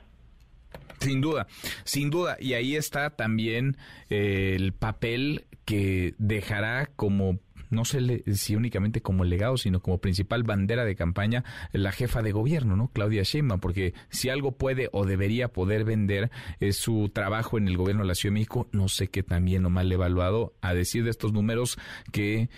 Sin duda, sin duda. Y ahí está también eh, el papel que dejará como no sé si únicamente como legado, sino como principal bandera de campaña la jefa de gobierno, ¿no? Claudia Sheinbaum, porque si algo puede o debería poder vender es su trabajo en el gobierno de la Ciudad de México, no sé qué también o mal evaluado, a decir de estos números que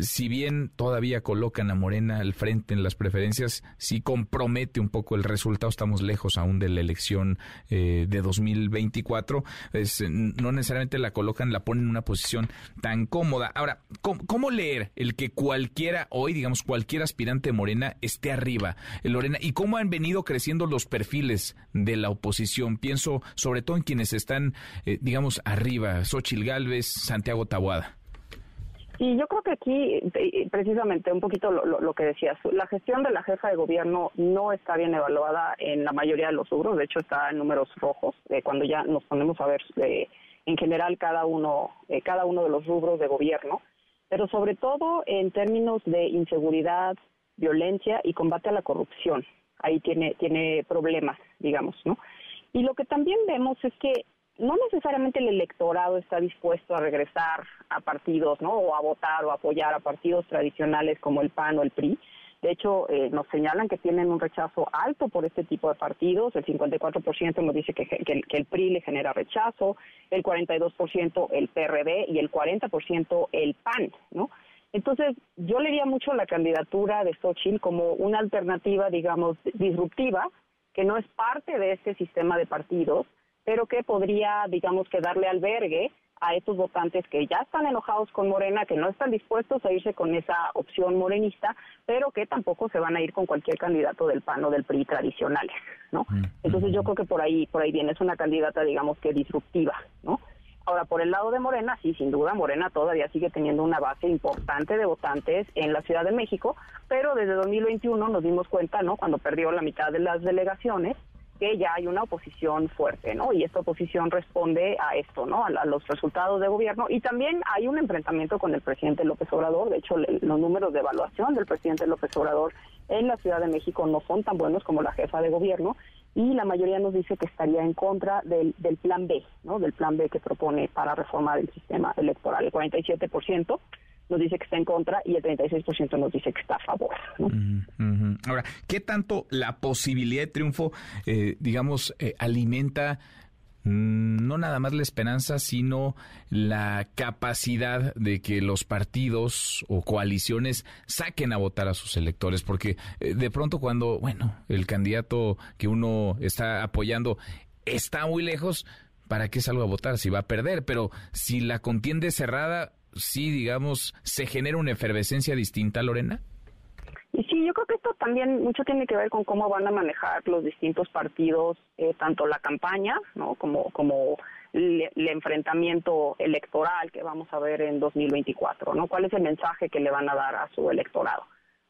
si bien todavía colocan a Morena al frente en las preferencias, sí compromete un poco el resultado, estamos lejos aún de la elección eh, de 2024, es, no necesariamente la colocan, la ponen en una posición tan cómoda. Ahora, ¿cómo, leer el que cualquiera hoy, digamos, cualquier aspirante Morena esté arriba, Lorena, y cómo han venido creciendo los perfiles de la oposición? Pienso sobre todo en quienes están, eh, digamos, arriba, Xochil Gálvez, Santiago Tabuada. Y yo creo que aquí, precisamente, un poquito lo, que decías, la gestión de la jefa de gobierno no está bien evaluada en la mayoría de los rubros, de hecho está en números rojos, eh, cuando ya nos ponemos a ver eh, en general cada uno, eh, cada uno de los rubros de gobierno, pero sobre todo en términos de inseguridad, violencia y combate a la corrupción. Ahí tiene, tiene problemas, digamos, ¿no? Y lo que también vemos es que no necesariamente el electorado está dispuesto a regresar a partidos, ¿no? O a votar o apoyar a partidos tradicionales como el PAN o el PRI. De hecho, eh, nos señalan que tienen un rechazo alto por este tipo de partidos. El 54% nos dice que, el PRI le genera rechazo, el 42% el PRD y el 40% el PAN, ¿no? Entonces, yo leería mucho la candidatura de Xochitl como una alternativa, digamos, disruptiva, que no es parte de este sistema de partidos, pero que podría, digamos, que darle albergue a estos votantes que ya están enojados con Morena, que no están dispuestos a irse con esa opción morenista, pero que tampoco se van a ir con cualquier candidato del PAN o del PRI tradicionales, ¿no? Mm, Entonces yo creo que por ahí por ahí viene es una candidata digamos que disruptiva, ¿no? Ahora, por el lado de Morena, sí, sin duda, Morena todavía sigue teniendo una base importante de votantes en la Ciudad de México, pero desde 2021 nos dimos cuenta, ¿no? Cuando perdió la mitad de las delegaciones, que ya hay una oposición fuerte, ¿no? Y esta oposición responde a esto, ¿no? A, los resultados de gobierno y también hay un enfrentamiento con el presidente López Obrador. De hecho, los números de evaluación del presidente López Obrador en la Ciudad de México no son tan buenos como la jefa de gobierno y la mayoría nos dice que estaría en contra del, del plan B, ¿no? Del plan B que propone para reformar el sistema electoral. El 47% nos dice que está en contra y el 36% nos dice que está a favor. Ahora, ¿qué tanto la posibilidad de triunfo, eh, digamos, eh, alimenta mm, no nada más la esperanza, sino la capacidad de que los partidos o coaliciones saquen a votar a sus electores, porque eh, de pronto cuando, bueno, el candidato que uno está apoyando está muy lejos, ¿para qué salgo a votar si va a perder? Pero si la contienda es cerrada, sí, digamos, se genera una efervescencia distinta, Lorena. Y sí, yo creo que esto también mucho tiene que ver con cómo van a manejar los distintos partidos, eh, tanto la campaña, ¿no? Como, como el, enfrentamiento electoral que vamos a ver en 2024, ¿no? ¿Cuál es el mensaje que le van a dar a su electorado?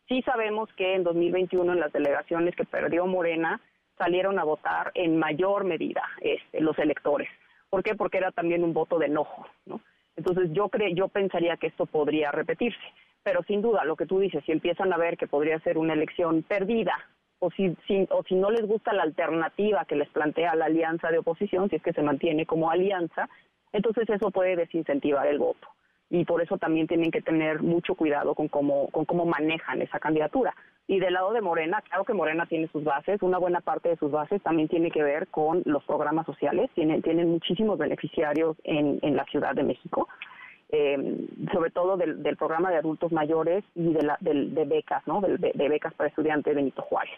Sí sabemos que en 2021 en las delegaciones que perdió Morena salieron a votar en mayor medida este, los electores. ¿Por qué? Porque era también un voto de enojo, ¿no? Entonces yo creo, yo pensaría que esto podría repetirse pero sin duda lo que tú dices, si empiezan a ver que podría ser una elección perdida o si, o si no les gusta la alternativa que les plantea la alianza de oposición, si es que se mantiene como alianza, entonces eso puede desincentivar el voto. Y por eso también tienen que tener mucho cuidado con cómo, con cómo manejan esa candidatura. Y del lado de Morena, claro que Morena tiene sus bases, una buena parte de sus bases también tiene que ver con los programas sociales, tienen, tienen muchísimos beneficiarios en, en la Ciudad de México eh, sobre todo del, programa de adultos mayores y de, la, de becas, ¿no? De, becas para estudiantes Benito Juárez.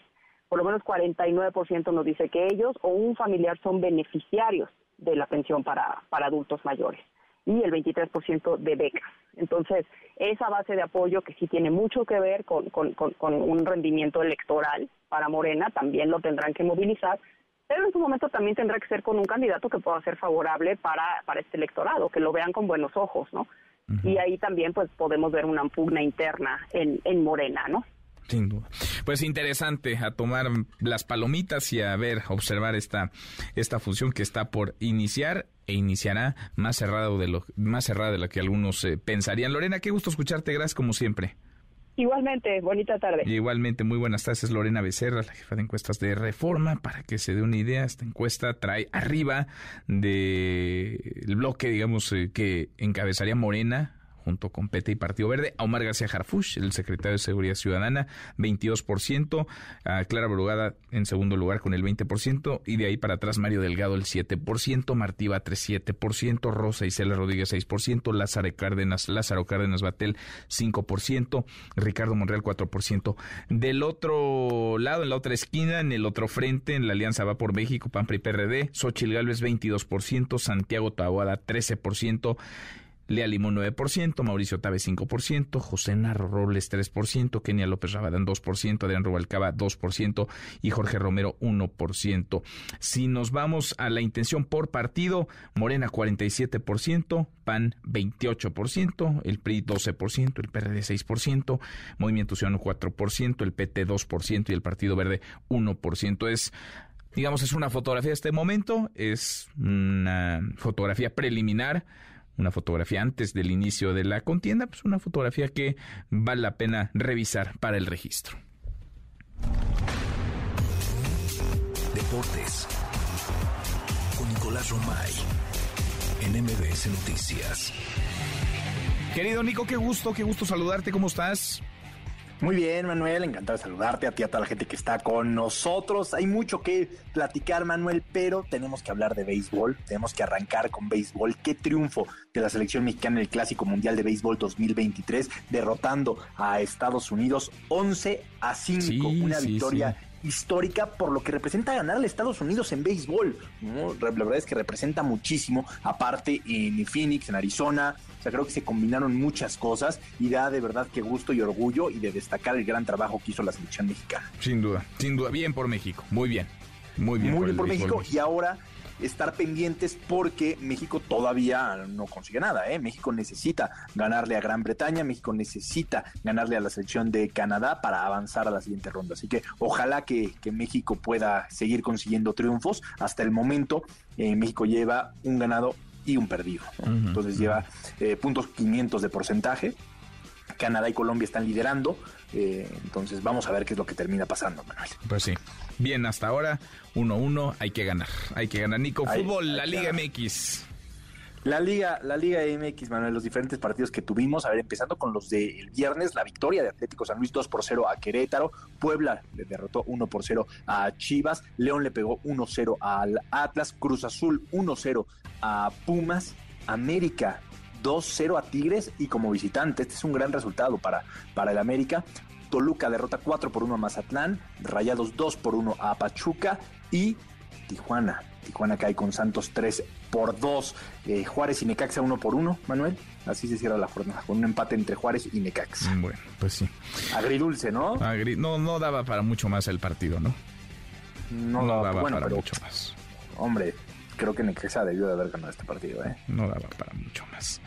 Por lo menos 49% nos dice que ellos o un familiar son beneficiarios de la pensión para, para adultos mayores y el 23% de becas. Entonces, esa base de apoyo que sí tiene mucho que ver con, con, con un rendimiento electoral para Morena, también lo tendrán que movilizar pero en su momento también tendrá que ser con un candidato que pueda ser favorable para, para este electorado, que lo vean con buenos ojos, ¿no? Y ahí también pues podemos ver una pugna interna en, en Morena, ¿no? Sin duda. Pues interesante a tomar las palomitas y a ver, observar esta, esta función que está por iniciar e iniciará más cerrado de lo más cerrada de lo que algunos eh, pensarían. Lorena, qué gusto escucharte, gracias como siempre. Igualmente, bonita tarde. igualmente, muy buenas tardes, Lorena Becerra, la jefa de encuestas de Reforma. Para que se dé una idea, esta encuesta trae arriba del bloque, digamos, eh, que encabezaría Morena junto con PT y Partido Verde. A Omar García Harfush, el secretario de Seguridad Ciudadana, 22%. A Clara Brugada en segundo lugar con el 20%. Y de ahí para atrás Mario Delgado el 7%. Martí Batres 7%. Rosa Isela Rodríguez 6%. Lázaro Cárdenas, Lázaro Cárdenas Batel 5%. Ricardo Monreal 4%. Del otro lado, en la otra esquina, en el otro frente, en la Alianza Va por México, PAN PRI PRD, Xochil Gálvez 22%. Santiago Taboada 13%. Lea Limón 9%, Mauricio Tabe 5%, José Narro Robles 3%, Kenia López Rabadán 2%, Adrián Rubalcaba 2% y Jorge Romero 1%. Si nos vamos a la intención por partido, Morena 47%, PAN 28%, el PRI 12%, el PRD 6%, Movimiento Ciudadano 4%, el PT 2% y el Partido Verde 1%. Es digamos, es una fotografía de este momento, es una fotografía preliminar una fotografía antes del inicio de la contienda, pues una fotografía que vale la pena revisar para el registro. Deportes con Nicolás Romay en MBS Noticias. Querido Nico, qué gusto, qué gusto saludarte, ¿cómo estás? Muy bien, Manuel, encantado de saludarte a ti, a toda la gente que está con nosotros. Hay mucho que platicar, Manuel, pero tenemos que hablar de béisbol, tenemos que arrancar con béisbol. Qué triunfo de la selección mexicana en el Clásico Mundial de Béisbol 2023, derrotando a Estados Unidos 11 a 5, una victoria histórica por lo que representa ganar a Estados Unidos en béisbol. La verdad es que representa muchísimo, aparte en Phoenix, en Arizona. O sea, creo que se combinaron muchas cosas y da de verdad que gusto y orgullo y de destacar el gran trabajo que hizo la selección mexicana. Sin duda, sin duda. Bien por México. Muy bien. Muy bien. Muy bien por México. Y ahora estar pendientes porque México todavía no consigue nada. ¿eh? México necesita ganarle a Gran Bretaña, México necesita ganarle a la selección de Canadá para avanzar a la siguiente ronda. Así que ojalá que, México pueda seguir consiguiendo triunfos. Hasta el momento eh, México lleva un ganado y un perdido. Entonces lleva eh, puntos 500 de porcentaje. Canadá y Colombia están liderando. Eh, entonces vamos a ver qué es lo que termina pasando, Manuel. Pues sí. Bien, hasta ahora 1-1, hay que ganar. Hay que ganar. Nico, fútbol, la Liga MX. La Liga, la Liga MX, Manuel, los diferentes partidos que tuvimos, a ver, empezando con los del viernes, la victoria de Atlético San Luis 2 por 0 a Querétaro, Puebla le derrotó 1 por 0 a Chivas, León le pegó 1-0 al Atlas, Cruz Azul 1-0 a Pumas, América 2-0 a Tigres y como visitante, este es un gran resultado para, para el América. Toluca derrota 4 por 1 a Mazatlán, Rayados 2 por 1 a Pachuca y Tijuana. Tijuana cae con Santos 3 por 2. Eh, Juárez y Necaxa 1 por 1, Manuel. Así se cierra la jornada, con un empate entre Juárez y Necaxa. Bueno, pues sí. Agridulce, ¿no? no, no daba para mucho más el partido, ¿no? No, daba, para mucho más. Hombre, creo que Necaxa debió de haber ganado este partido, ¿eh? No daba para mucho más.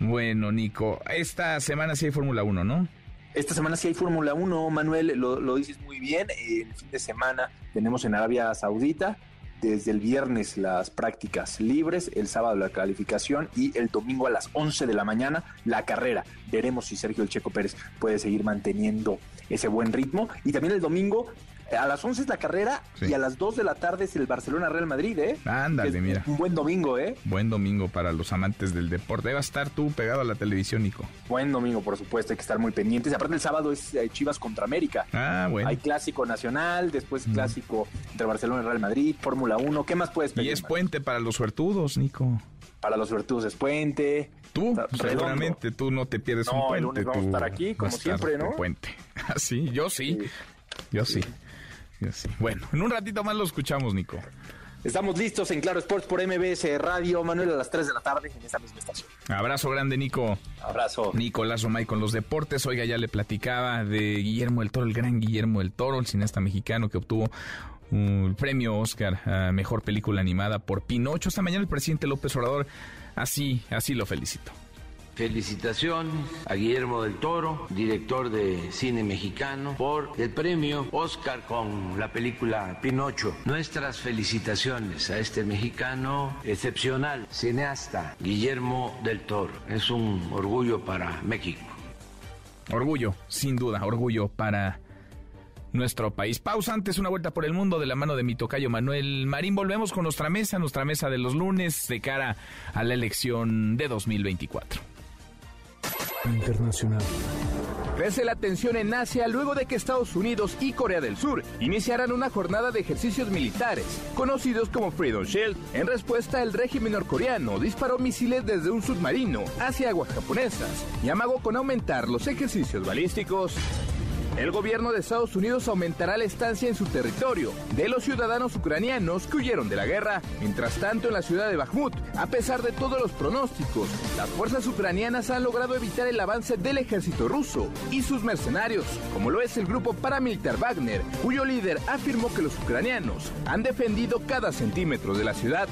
Bueno, Nico, esta semana sí hay Fórmula 1, ¿no? Esta semana sí hay Fórmula 1, Manuel, lo, lo dices muy bien. El fin de semana tenemos en Arabia Saudita desde el viernes las prácticas libres, el sábado la calificación y el domingo a las 11 de la mañana la carrera. Veremos si Sergio El Checo Pérez puede seguir manteniendo ese buen ritmo. Y también el domingo a las 11 es la carrera y a las 2 de la tarde es el Barcelona-Real Madrid, ¿eh? Ándale, mira. Un buen domingo, ¿eh? Buen domingo para los amantes del deporte. Debe estar tú pegado a la televisión, Nico. Buen domingo, por supuesto, hay que estar muy pendientes. Aparte, el sábado es eh, Chivas contra América. Ah, bueno. Hay clásico nacional, después clásico entre Barcelona y Real Madrid, Fórmula 1. ¿Qué más puedes pedir? Y es puente para los suertudos, Nico. Para los suertudos es puente. Tú, seguramente, tú no te pierdes un puente. El lunes vamos a estar aquí, como siempre, ¿no? Puente. Así, yo sí. Yo sí. Bueno, en un ratito más lo escuchamos, Nico. Estamos listos en Claro Sports por MBS Radio, Manuel, a las 3 de la tarde en esta misma estación. Abrazo grande, Nico. Abrazo. Nicolás Romay con los deportes. Oiga, ya le platicaba de Guillermo del Toro, el gran Guillermo del Toro, el cineasta mexicano que obtuvo un premio Oscar a Mejor Película Animada por Pinocho. Esta mañana el presidente López Obrador así, así lo felicito. Felicitaciones a Guillermo del Toro, director de cine mexicano, por el premio Oscar con la película Pinocho. Nuestras felicitaciones a este mexicano excepcional, cineasta Guillermo del Toro. Es un orgullo para México. Orgullo, sin duda, orgullo para nuestro país. Pausa antes, una vuelta por el mundo de la mano de mi tocayo Manuel Marín. Volvemos con nuestra mesa, nuestra mesa de los lunes de cara a la elección de 2024. Internacional. Crece la tensión en Asia luego de que Estados Unidos y Corea del Sur iniciaran una jornada de ejercicios militares, conocidos como Freedom Shield. En respuesta, el régimen norcoreano disparó misiles desde un submarino hacia aguas japonesas y amagó con aumentar los ejercicios balísticos. El gobierno de Estados Unidos aumentará la estancia en su territorio de los ciudadanos ucranianos que huyeron de la guerra. Mientras tanto, en la ciudad de Bakhmut, a pesar de todos los pronósticos, las fuerzas ucranianas han logrado evitar el avance del ejército ruso y sus mercenarios, como lo es el grupo paramilitar Wagner, cuyo líder afirmó que los ucranianos han defendido cada centímetro de la ciudad.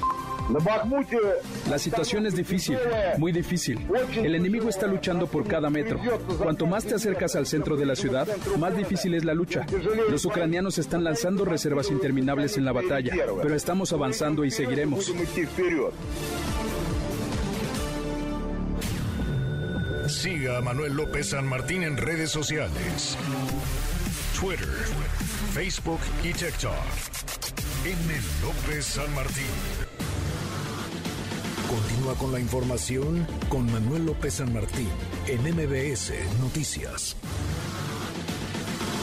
La situación es difícil, muy difícil. El enemigo está luchando por cada metro. Cuanto más te acercas al centro de la ciudad, más difícil es la lucha. Los ucranianos están lanzando reservas interminables en la batalla, pero estamos avanzando y seguiremos. Siga a Manuel López San Martín en redes sociales. Twitter, Facebook y TikTok. M. López San Martín. Continúa con la información con Manuel López San Martín en MBS Noticias.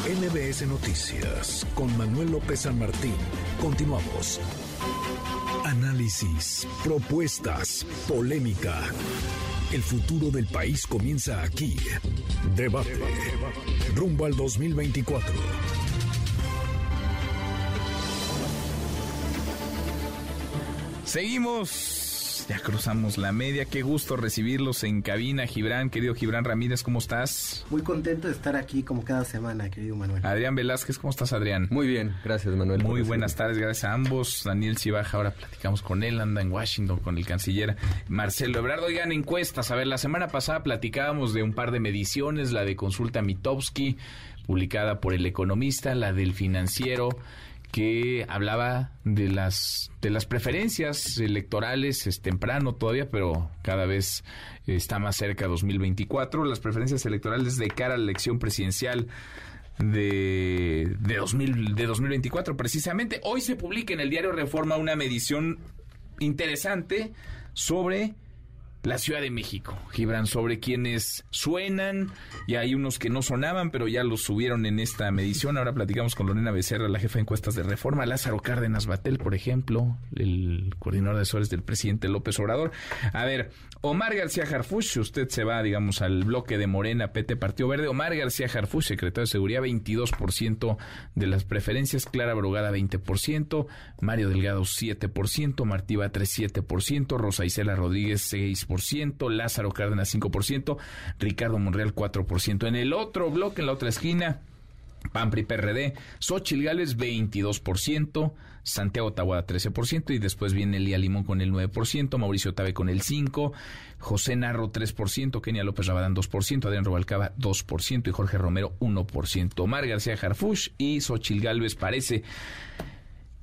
MBS Noticias con Manuel López San Martín. Continuamos. Análisis, propuestas, polémica. El futuro del país comienza aquí. Debate. Rumbo al 2024. Seguimos ya cruzamos la media. Qué gusto recibirlos en cabina, Gibran. Querido Gibran Ramírez, ¿cómo estás? Muy contento de estar aquí como cada semana, querido Manuel. Adrián Velázquez, ¿cómo estás, Adrián? Muy bien, gracias, Manuel. Muy buenas tardes, gracias a ambos. Daniel Cibaja, ahora platicamos con él, anda en Washington con el canciller Marcelo Ebrard. Oigan, encuestas. A ver, la semana pasada platicábamos de un par de mediciones, la de consulta Mitowski, publicada por El Economista, la del financiero que hablaba de las de las preferencias electorales es temprano todavía pero cada vez está más cerca 2024 las preferencias electorales de cara a la elección presidencial de, de, 2000, de 2024 precisamente. Hoy se publica en el diario Reforma una medición interesante sobre la Ciudad de México, Gibran, sobre quienes suenan y hay unos que no sonaban, pero ya los subieron en esta medición. Ahora platicamos con Lorena Becerra, la jefa de encuestas de reforma, Lázaro Cárdenas Batel, por ejemplo, el coordinador de asesores del presidente López Obrador. A ver, Omar García Jarfush, usted se va, digamos, al bloque de Morena, PT, Partido Verde. Omar García Jarfush, secretario de Seguridad, 22% de las preferencias, Clara Brogada, 20%, Mario Delgado, 7%, Martí Batres, 7%, Rosa Isela Rodríguez, 6%, Lázaro Cárdenas 5%, Ricardo Monreal 4%. En el otro bloque, en la otra esquina, PAMPRI PRD, Xochil Gálvez 22%, Santiago Tahuada 13% y después viene Elía Limón con el 9%, Mauricio Tabe con el 5%, José Narro 3%, Kenia López Rabadán 2%, Adrián Robalcaba 2% y Jorge Romero 1%. Omar García Jarfush y Xochil Gálvez parece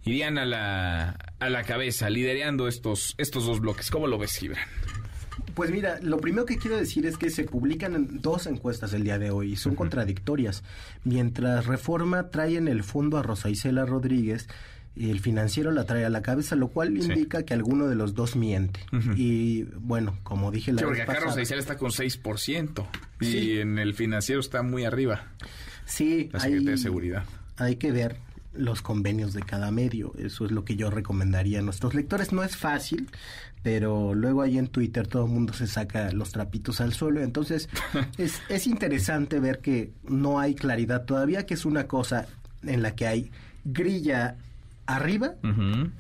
irían a la, a la cabeza, liderando estos, estos dos bloques. ¿Cómo lo ves, Gibran? Pues mira, lo primero que quiero decir es que se publican dos encuestas el día de hoy y son contradictorias. Mientras Reforma trae en el fondo a Rosa Isela Rodríguez, el financiero la trae a la cabeza, lo cual indica que alguno de los dos miente. Y bueno, como dije la sí, porque Isela está con 6% y en el financiero está muy arriba. Sí, la Secretaría de Seguridad. Hay que ver los convenios de cada medio. Eso es lo que yo recomendaría a nuestros lectores. No es fácil, pero luego ahí en Twitter todo el mundo se saca los trapitos al suelo. Entonces es, es interesante ver que no hay claridad todavía, que es una cosa en la que hay grilla arriba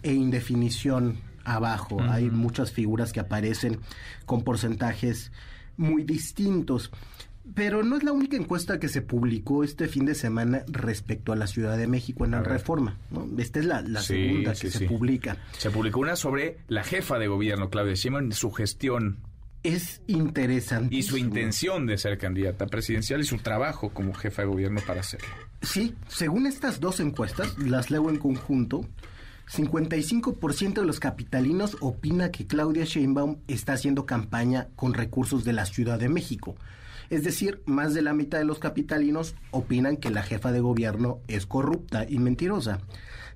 e indefinición abajo. Hay muchas figuras que aparecen con porcentajes muy distintos. Pero no es la única encuesta que se publicó este fin de semana respecto a la Ciudad de México en la reforma. Esta es la, segunda que se publica. Se publicó una sobre la jefa de gobierno, Claudia Sheinbaum, su gestión. Es interesante. Y su intención de ser candidata presidencial y su trabajo como jefa de gobierno para hacerlo. Sí, según estas dos encuestas, las leo en conjunto, 55% de los capitalinos opina que Claudia Sheinbaum está haciendo campaña con recursos de la Ciudad de México. Es decir, más de la mitad de los capitalinos opinan que la jefa de gobierno es corrupta y mentirosa,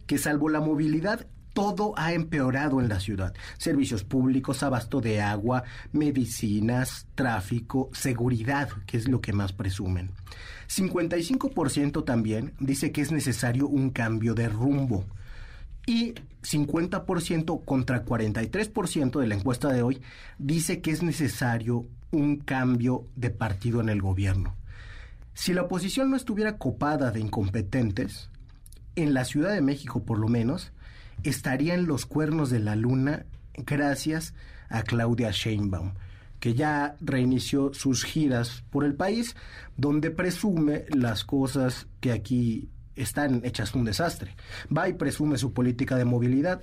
que salvo la movilidad todo ha empeorado en la ciudad. Servicios públicos, abasto de agua, medicinas, tráfico, seguridad, que es lo que más presumen. 55% también dice que es necesario un cambio de rumbo. Y 50% contra 43% de la encuesta de hoy dice que es necesario un cambio de partido en el gobierno. Si la oposición no estuviera copada de incompetentes, en la Ciudad de México por lo menos, estaría en los cuernos de la luna gracias a Claudia Sheinbaum, que ya reinició sus giras por el país, donde presume las cosas que aquí están hechas un desastre. Va y presume su política de movilidad.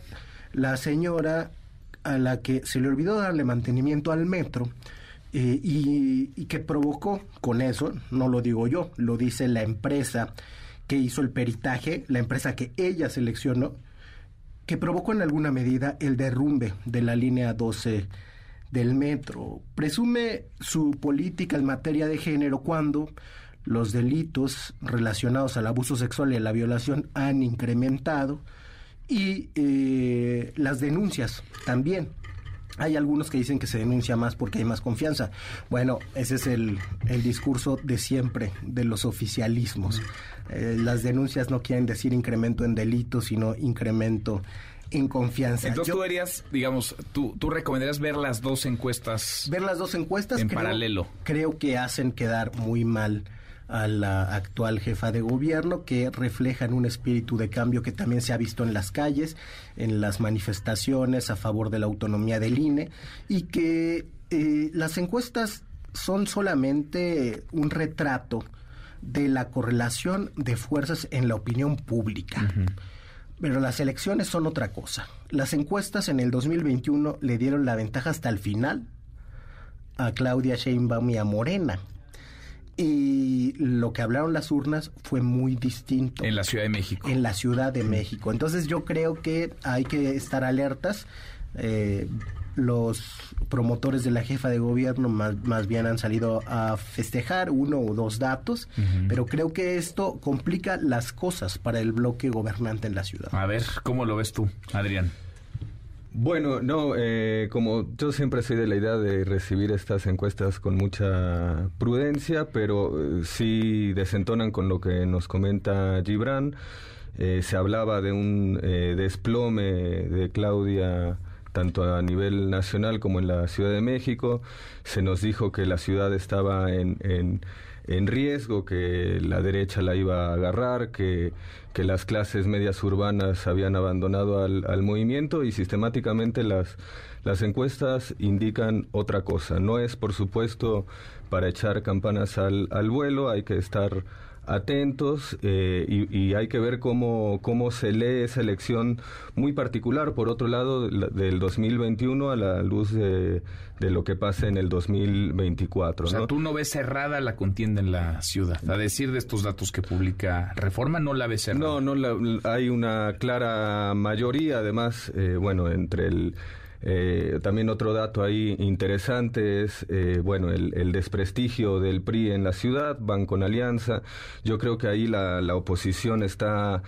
La señora a la que se le olvidó darle mantenimiento al metro, eh, y, que provocó con eso, no lo digo yo, lo dice la empresa que hizo el peritaje, la empresa que ella seleccionó, que provocó en alguna medida el derrumbe de la línea 12 del metro. Presume su política en materia de género cuando los delitos relacionados al abuso sexual y a la violación han incrementado y eh, las denuncias también hay algunos que dicen que se denuncia más porque hay más confianza. Bueno, ese es el, discurso de siempre de los oficialismos. Eh, las denuncias no quieren decir incremento en delitos, sino incremento en confianza. Entonces tú harías, digamos, tú, tú recomendarías ver las dos encuestas. Ver las dos encuestas. En paralelo. Creo que hacen quedar muy mal a la actual jefa de gobierno, que reflejan un espíritu de cambio que también se ha visto en las calles, en las manifestaciones a favor de la autonomía del INE, y que eh, las encuestas son solamente un retrato de la correlación de fuerzas en la opinión pública. Pero las elecciones son otra cosa. Las encuestas en el 2021 le dieron la ventaja hasta el final a Claudia Sheinbaum y a Morena y lo que hablaron las urnas fue muy distinto. En la Ciudad de México. En la Ciudad de México. Entonces yo creo que hay que estar alertas. Eh, los promotores de la jefa de gobierno más, más, bien han salido a festejar uno o dos datos, pero creo que esto complica las cosas para el bloque gobernante en la ciudad. A ver, ¿cómo lo ves tú, Adrián? Bueno, no, eh, como yo siempre soy de la idea de recibir estas encuestas con mucha prudencia, pero eh, sí desentonan con lo que nos comenta Gibran. Eh, se hablaba de un desplome de Claudia tanto a nivel nacional como en la Ciudad de México. Se nos dijo que la ciudad estaba en, en, en riesgo, que la derecha la iba a agarrar, que que las clases medias urbanas habían abandonado al, al movimiento y sistemáticamente las, las encuestas indican otra cosa. No es, por supuesto, para echar campanas al, al vuelo, hay que estar atentos eh, y, hay que ver cómo, cómo se lee esa elección muy particular, por otro lado, del 2021 a la luz de, de lo que pase en el 2024. O sea, tú no ves cerrada la contienda en la ciudad. A decir de estos datos que publica Reforma, no la ves cerrada. No, no hay una clara mayoría, además, eh, bueno, entre el eh, también otro dato ahí interesante es, eh, bueno, el, desprestigio del PRI en la ciudad, van con alianza. Yo creo que ahí la, la oposición está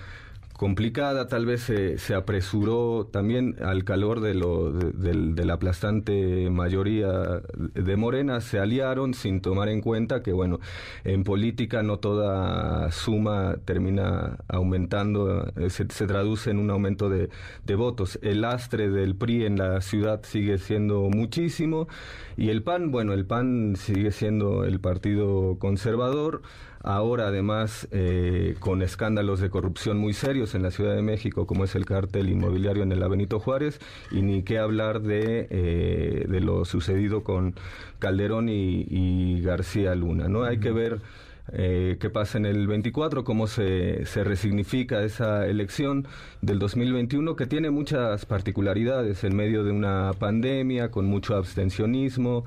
complicada, tal vez se, se apresuró también al calor de, lo, de, la aplastante mayoría de Morena, se aliaron sin tomar en cuenta que, bueno, en política no toda suma termina aumentando, eh, se, se traduce en un aumento de, de votos. El lastre del PRI en la ciudad sigue siendo muchísimo y el PAN, bueno, el PAN sigue siendo el partido conservador ahora además eh, con escándalos de corrupción muy serios en la Ciudad de México, como es el cártel inmobiliario en el Avenito Juárez, y ni qué hablar de, eh, de lo sucedido con Calderón y, García Luna. ¿no? Hay que ver eh, qué pasa en el 24, cómo se, se resignifica esa elección del 2021, que tiene muchas particularidades en medio de una pandemia, con mucho abstencionismo.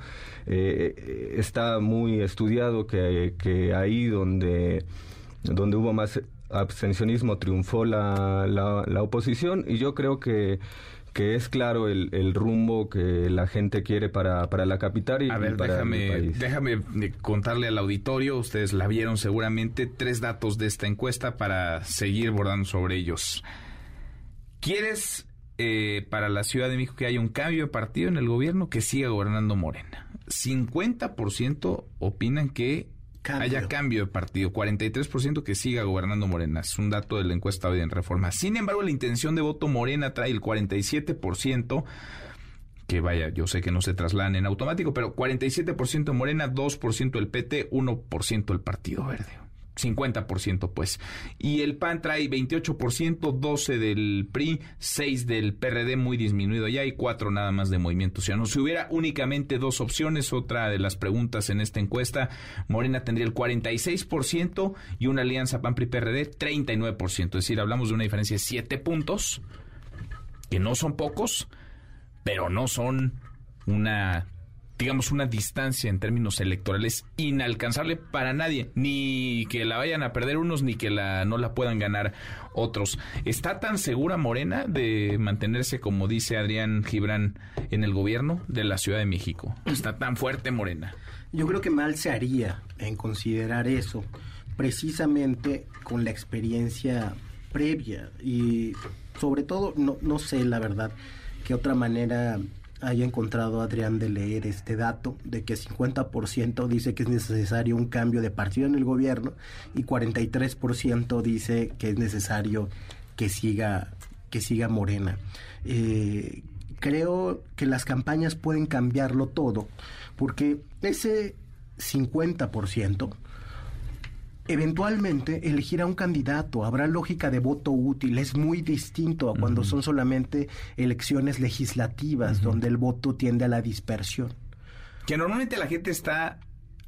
Eh, está muy estudiado que, que ahí donde, donde hubo más abstencionismo triunfó la, la, la oposición y yo creo que que es claro el, el, rumbo que la gente quiere para, para la capital y, A ver, para déjame, el país. déjame eh, contarle al auditorio, ustedes la vieron seguramente, tres datos de esta encuesta para seguir bordando sobre ellos. ¿Quieres eh, para la Ciudad de México que haya un cambio de partido en el gobierno que siga gobernando Morena? 50% opinan que haya cambio de partido, 43% que siga gobernando Morena. Es un dato de la encuesta hoy en Reforma. Sin embargo, la intención de voto Morena trae el 47%, que vaya, yo sé que no se trasladan en automático, pero 47% Morena, 2% el PT, 1% el Partido Verde. 50% pues. Y el PAN trae 28%, 12 del PRI, 6 del PRD muy disminuido ya y 4 nada más de Movimiento Ciudadano. Si hubiera únicamente dos opciones, otra de las preguntas en esta encuesta, Morena tendría el 46% y una alianza PAN-PRI-PRD 39%. Es decir, hablamos de una diferencia de 7 puntos, que no son pocos, pero no son una digamos, una distancia en términos electorales inalcanzable para nadie, ni que la vayan a perder unos, ni que la no la puedan ganar otros. ¿Está tan segura Morena de mantenerse, como dice Adrián Gibran, en el gobierno de la Ciudad de México? ¿Está tan fuerte Morena? Yo creo que mal se haría en considerar eso, precisamente con la experiencia previa y sobre todo, no, no sé la verdad, qué otra manera haya encontrado Adrián de leer este dato de que 50% dice que es necesario un cambio de partido en el gobierno y 43% dice que es necesario que siga que siga Morena. Eh, creo que las campañas pueden cambiarlo todo porque ese 50% eventualmente elegirá un candidato, habrá lógica de voto útil, es muy distinto a cuando son solamente elecciones legislativas donde el voto tiende a la dispersión. Que normalmente la gente está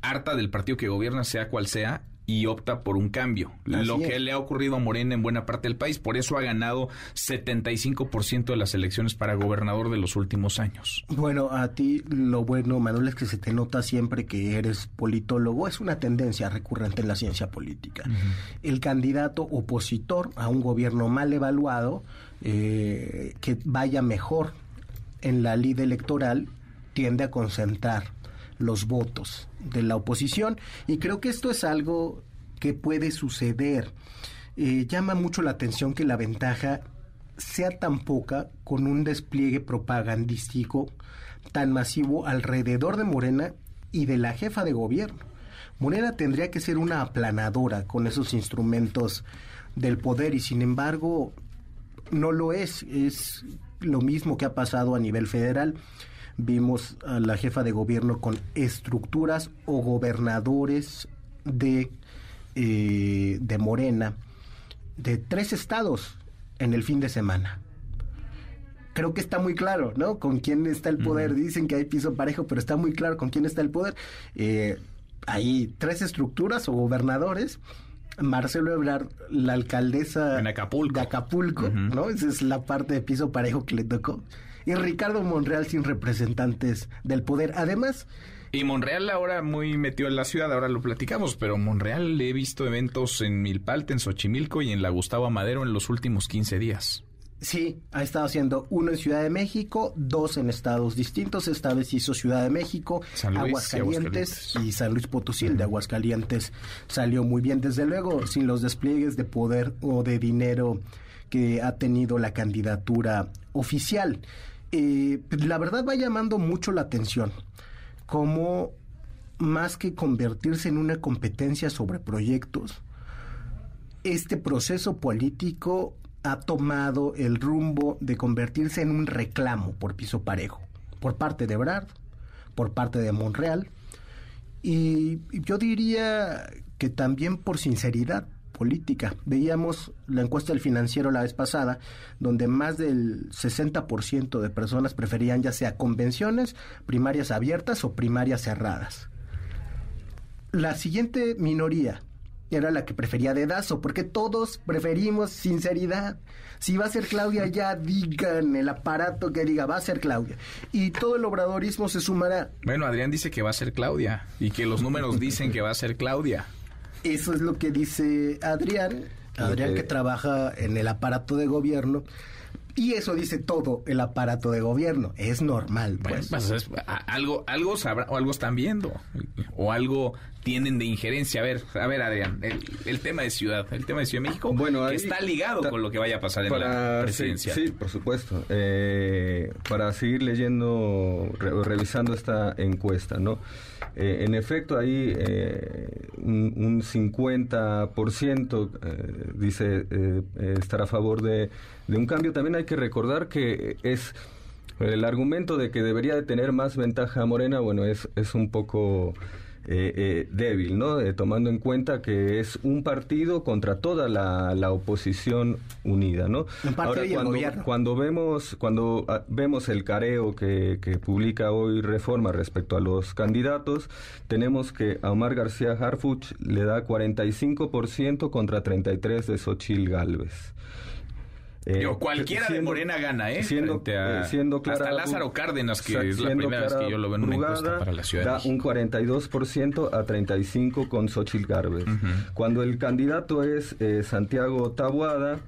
harta del partido que gobierna, sea cual sea, y opta por un cambio. lo que le ha ocurrido a Morena en buena parte del país. Por eso ha ganado 75% de las elecciones para gobernador de los últimos años. Bueno, a ti lo bueno, Manuel, es que se te nota siempre que eres politólogo. Es una tendencia recurrente en la ciencia política. El candidato opositor a un gobierno mal evaluado, eh, que vaya mejor en la lid electoral, tiende a concentrar los votos de la oposición y creo que esto es algo que puede suceder. Eh, llama mucho la atención que la ventaja sea tan poca con un despliegue propagandístico tan masivo alrededor de Morena y de la jefa de gobierno. Morena tendría que ser una aplanadora con esos instrumentos del poder y sin embargo no lo es. Es lo mismo que ha pasado a nivel federal. Vimos a la jefa de gobierno con estructuras o gobernadores de, eh, de Morena de tres estados en el fin de semana. Creo que está muy claro, ¿no? Con quién está el poder. Dicen que hay piso parejo, pero está muy claro con quién está el poder. Eh, hay tres estructuras o gobernadores. Marcelo Ebrard, la alcaldesa de Acapulco, ¿no? Esa es la parte de piso parejo que le tocó. Y Ricardo Monreal sin representantes del poder. Además, y Monreal ahora muy metido en la ciudad, ahora lo platicamos, pero Monreal le he visto eventos en Milpalte, en Xochimilco y en la Gustavo Amadero en los últimos 15 días. Sí, ha estado haciendo uno en Ciudad de México, dos en estados distintos. Esta vez hizo Ciudad de México, Aguascalientes, y San Luis Potosí. de Aguascalientes salió muy bien, desde luego, sin los despliegues de poder o de dinero que ha tenido la candidatura oficial. Eh, la verdad va llamando mucho la atención cómo más que convertirse en una competencia sobre proyectos, este proceso político ha tomado el rumbo de convertirse en un reclamo por piso parejo, por parte de Brad, por parte de Monreal, y yo diría que también por sinceridad política. Veíamos la encuesta del financiero la vez pasada, donde más del 60% de personas preferían ya sea convenciones, primarias abiertas o primarias cerradas. La siguiente minoría era la que prefería dedazo, porque todos preferimos sinceridad. Si va a ser Claudia, ya digan el aparato que diga, va a ser Claudia. Y todo el obradorismo se sumará. Bueno, Adrián dice que va a ser Claudia y que los números dicen que va a ser Claudia. Eso es lo que dice Adrián. Adrián que trabaja en el aparato de gobierno. Y eso dice todo el aparato de gobierno. Es normal. Pues. pues algo, algo sabrá, o algo están viendo. O algo tienen de injerencia. A ver, a ver, Adrián, el, tema de ciudad, el tema de Ciudad de México, bueno, está ligado con lo que vaya a pasar en la presidencia. Sí, por supuesto. Eh, para seguir leyendo, revisando esta encuesta, ¿no? Eh, en efecto, ahí eh, un, 50% eh, dice estar a favor de, de, un cambio. También hay que recordar que es el argumento de que debería de tener más ventaja Morena, bueno, es, es un poco eh, eh, débil, ¿no? Eh, tomando en cuenta que es un partido contra toda la, oposición unida, ¿no? Ahora, cuando, cuando, vemos cuando ah, vemos el careo que, publica hoy Reforma respecto a los candidatos, tenemos que a Omar García Harfuch le da 45% contra 33 de Xochil Gálvez. Eh, cualquiera de Morena gana, ¿eh? Siendo, eh, siendo hasta Lázaro Cárdenas, que es la primera vez que yo lo veo en una encuesta para la ciudad. Da un 42% a 35% con Xochitl Garbes. Cuando el candidato es eh, Santiago Tabuada,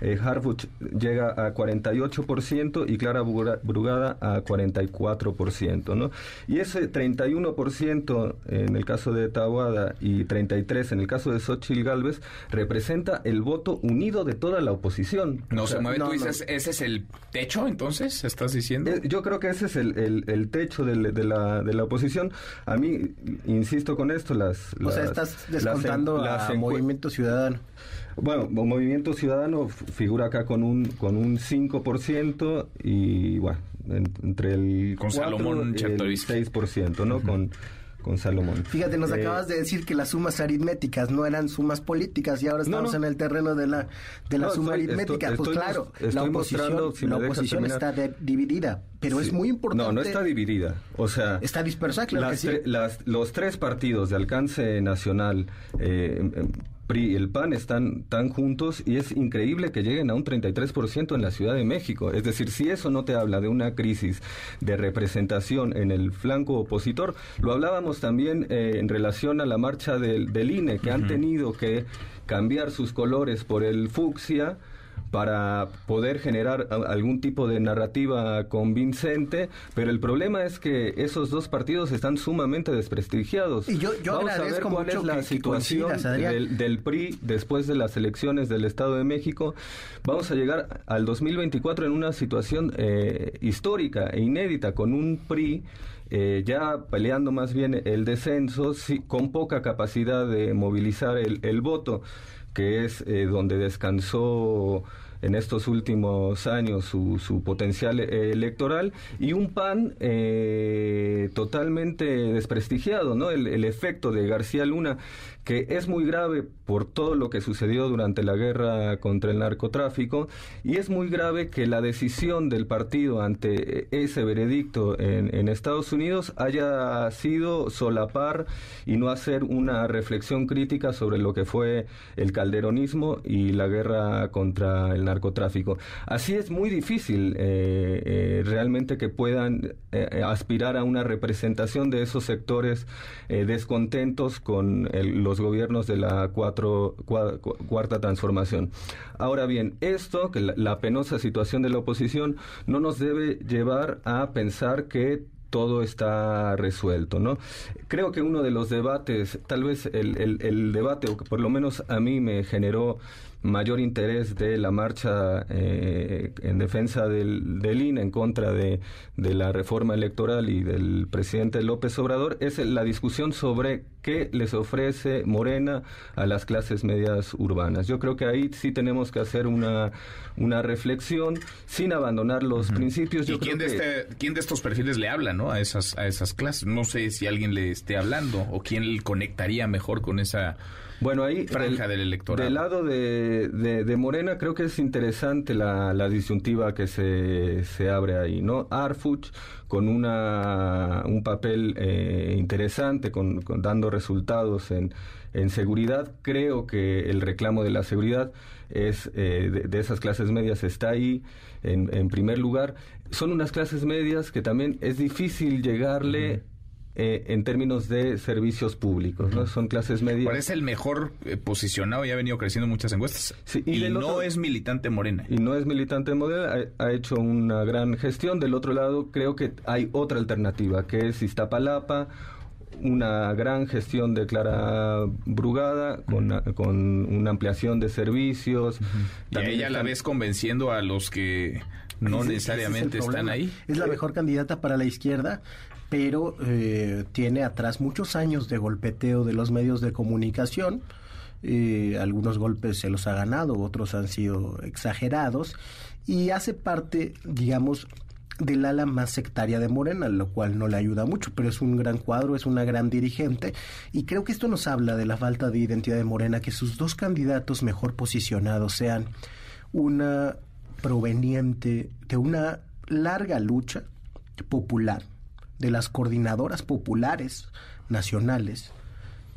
eh, Harfuch llega a 48% y Clara Brugada a 44%, ¿no? Y ese 31% en el caso de Tabuada y 33% en el caso de Xochitl Galvez representa el voto unido de toda la oposición. No se mueve, tú dices, ¿ese es el techo entonces? ¿Estás diciendo? Eh, yo creo que ese es el, techo de, la, de la oposición. A mí, insisto con esto, las... o sea, estás descontando a Movimiento Ciudadano. Bueno, Movimiento Ciudadano figura acá con un con un 5% y bueno, entre el con Salomón y el 6%, ¿no? Con con Salomón. Fíjate, nos eh, acabas de decir que las sumas aritméticas no eran sumas políticas y ahora estamos en el terreno de la de la suma aritmética. pues claro, la oposición, la oposición está dividida, pero es muy importante. No, no está dividida. O sea, está dispersa, claro que sí. los tres partidos de alcance nacional eh, PRI y el PAN están tan juntos y es increíble que lleguen a un 33% en la Ciudad de México. Es decir, si eso no te habla de una crisis de representación en el flanco opositor, lo hablábamos también eh, en relación a la marcha del, INE, que han tenido que cambiar sus colores por el fucsia para poder generar algún tipo de narrativa convincente, pero el problema es que esos dos partidos están sumamente desprestigiados. Y yo, Vamos a ver cuál es la situación del, PRI después de las elecciones del Estado de México. Vamos a llegar al 2024 en una situación eh, histórica e inédita con un PRI eh, ya peleando más bien el descenso, con poca capacidad de movilizar el, el voto, que es eh, donde descansó en estos últimos años su, su potencial electoral y un PAN eh, totalmente desprestigiado, ¿no? El, el, efecto de García Luna que es muy grave por todo lo que sucedió durante la guerra contra el narcotráfico y es muy grave que la decisión del partido ante ese veredicto en, Estados Unidos haya sido solapar y no hacer una reflexión crítica sobre lo que fue el calderonismo y la guerra contra el narcotráfico. Así es muy difícil eh, eh, realmente que puedan eh, aspirar a una representación de esos sectores descontentos con los gobiernos de la cuatro, cuarta transformación. Ahora bien, esto, que la, penosa situación de la oposición, no nos debe llevar a pensar que todo está resuelto, ¿no? Creo que uno de los debates, tal vez el, el, el debate, o que por lo menos a mí me generó mayor interés de la marcha eh, en defensa del, del INE en contra de, de, la reforma electoral y del presidente López Obrador es la discusión sobre qué les ofrece Morena a las clases medias urbanas. Yo creo que ahí sí tenemos que hacer una, una reflexión sin abandonar los principios. ¿Y quién, de este, quién de estos perfiles le habla ¿no? a, esas, a esas clases? No sé si alguien le esté hablando o quién le conectaría mejor con esa bueno, ahí franja del, electorado. Del lado de, de, Morena creo que es interesante la, la disyuntiva que se, se abre ahí, ¿no? Arfuch con una, un papel eh, interesante, con, dando resultados en, en seguridad. Creo que el reclamo de la seguridad es eh, de, esas clases medias está ahí en, en, primer lugar. Son unas clases medias que también es difícil llegarle. Eh, en términos de servicios públicos, ¿no? Son clases medias. ¿Cuál es el mejor eh, posicionado? Ya ha venido creciendo muchas encuestas. y, no es militante morena. Y no es militante morena, ha, hecho una gran gestión. Del otro lado, creo que hay otra alternativa, que es Iztapalapa, una gran gestión de Clara Brugada con, con una ampliación de servicios. Y ella la ves convenciendo a los que no necesariamente están ahí. Es la mejor candidata para la izquierda pero eh, tiene atrás muchos años de golpeteo de los medios de comunicación. Eh, algunos golpes se los ha ganado, otros han sido exagerados y hace parte, digamos, del ala más sectaria de Morena, lo cual no le ayuda mucho, pero es un gran cuadro, es una gran dirigente y creo que esto nos habla de la falta de identidad de Morena, que sus dos candidatos mejor posicionados sean una proveniente de una larga lucha popular de las coordinadoras populares nacionales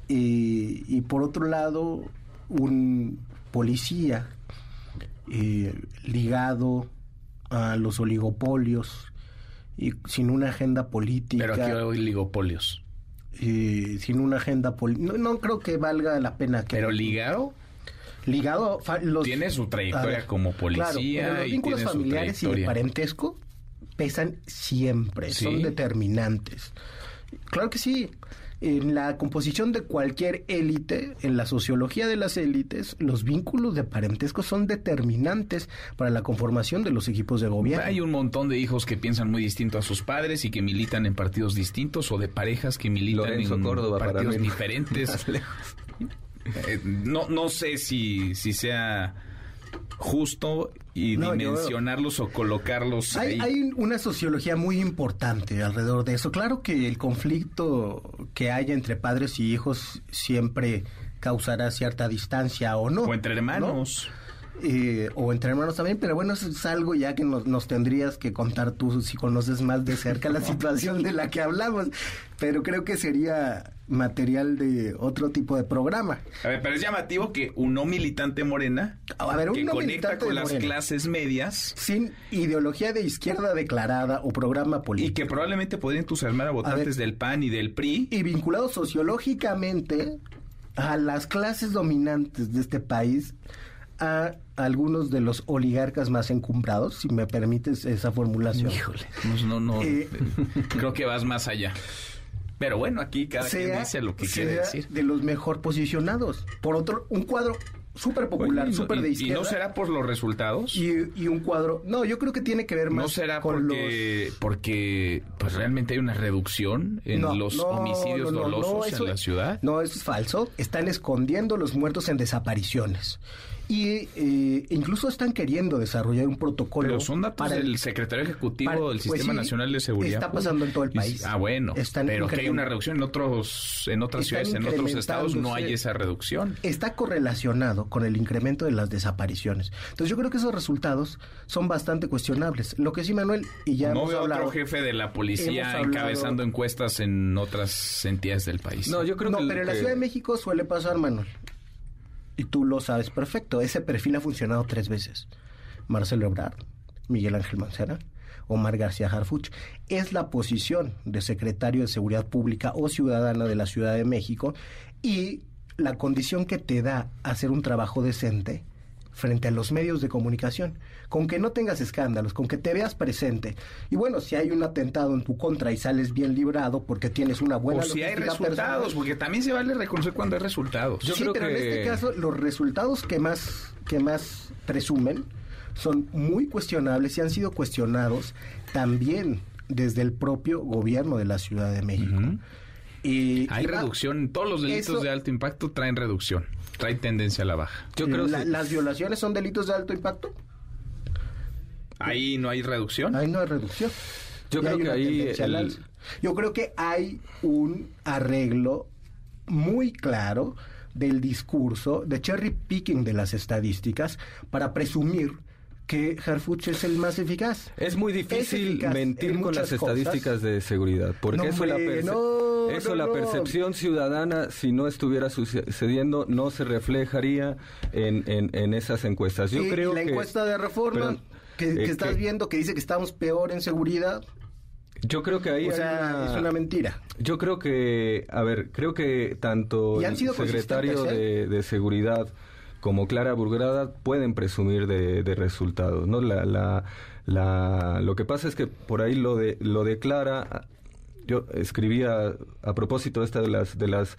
y por otro lado un policía eh, ligado a los oligopolios y sin una agenda política. Pero aquí hay oligopolios. Eh, sin una agenda política. No, creo que valga la pena que. ¿Pero ligado? Ligado. tiene su trayectoria como policía. los vínculos familiares y de parentesco pesan siempre, son determinantes. Claro que sí. En la composición de cualquier élite, en la sociología de las élites, los vínculos de parentesco son determinantes para la conformación de los equipos de gobierno. Hay un montón de hijos que piensan muy distinto a sus padres y que militan en partidos distintos o de parejas que militan en partidos diferentes. Eh, no, no sé si, si sea justo y dimensionarlos o colocarlos hay, hay una sociología muy importante alrededor de eso. Claro que el conflicto que haya entre padres y hijos siempre causará cierta distancia o no. O entre hermanos. Eh, o entre hermanos también, pero bueno, eso es algo ya que nos, nos, tendrías que contar tú si conoces más de cerca la situación de la que hablamos, pero creo que sería material de otro tipo de programa. A ver, pero es llamativo que un no militante morena a ver, que conecta con las clases medias sin ideología de izquierda declarada o programa político. y que probablemente podría entusiasmar a votantes del PAN y del PRI y vinculado sociológicamente a las clases dominantes de este país a algunos de los oligarcas más encumbrados, si me permites esa formulación. Híjole, no, no, eh, creo que vas más allá. Pero bueno, aquí cada quien dice lo que quiere decir. De los mejor posicionados. Por otro, un cuadro súper popular, súper de izquierda. ¿Y no será por los resultados? Y, un cuadro... No, yo creo que tiene que ver más ¿No será con porque, los... porque pues realmente hay una reducción en los homicidios dolosos en la ciudad? No, eso es falso. Están escondiendo los muertos en desapariciones y eh, incluso están queriendo desarrollar un protocolo. Pero son datos para del secretario ejecutivo del pues Sistema Nacional de Seguridad. Está pasando en todo el país. ah, bueno. pero que hay una reducción en otros, en otras ciudades, en otros estados no hay esa reducción. Está correlacionado con el incremento de las desapariciones. Entonces yo creo que esos resultados son bastante cuestionables. Lo que sí, Manuel, y ya no hemos veo hablado, otro jefe de la policía encabezando encuestas en otras entidades del país. No, yo creo no, pero en la Ciudad de México suele pasar, Manuel y tú lo sabes perfecto. Ese perfil ha funcionado tres veces. Marcelo Ebrard, Miguel Ángel Mancera, Omar García Harfuch. Es la posición de secretario de Seguridad Pública o ciudadana de la Ciudad de México y la condición que te da hacer un trabajo decente frente a los medios de comunicación, con que no tengas escándalos, con que te veas presente. Y bueno, si hay un atentado en tu contra y sales bien librado porque tienes una buena... O si hay resultados, porque también se vale reconocer cuando hay resultados. sí, pero en este caso los resultados que más, que más presumen son muy cuestionables y han sido cuestionados también desde el propio gobierno de la Ciudad de México. Y hay reducción, todos los delitos de alto impacto traen reducción trae tendencia a la baja. Yo creo ¿Las violaciones son delitos de alto impacto? Ahí no hay reducción. Ahí no hay reducción. Yo creo que ahí Yo creo que hay un arreglo muy claro del discurso de cherry picking de las estadísticas para presumir que Harfuch es el más eficaz. Es muy difícil mentir con las estadísticas de seguridad, porque eso, la, eso la percepción ciudadana, si no estuviera sucediendo, no se reflejaría en, en, esas encuestas. Yo creo la encuesta de reforma que, eh, estás viendo que dice que estamos peor en seguridad. Yo creo que ahí o sea, es una mentira. Yo creo que, a ver, creo que tanto el secretario ¿eh? de seguridad como Clara Burgrada pueden presumir de, resultados, ¿no? La, la, la, lo que pasa es que por ahí lo de lo de Clara, yo escribía a propósito esta de las de las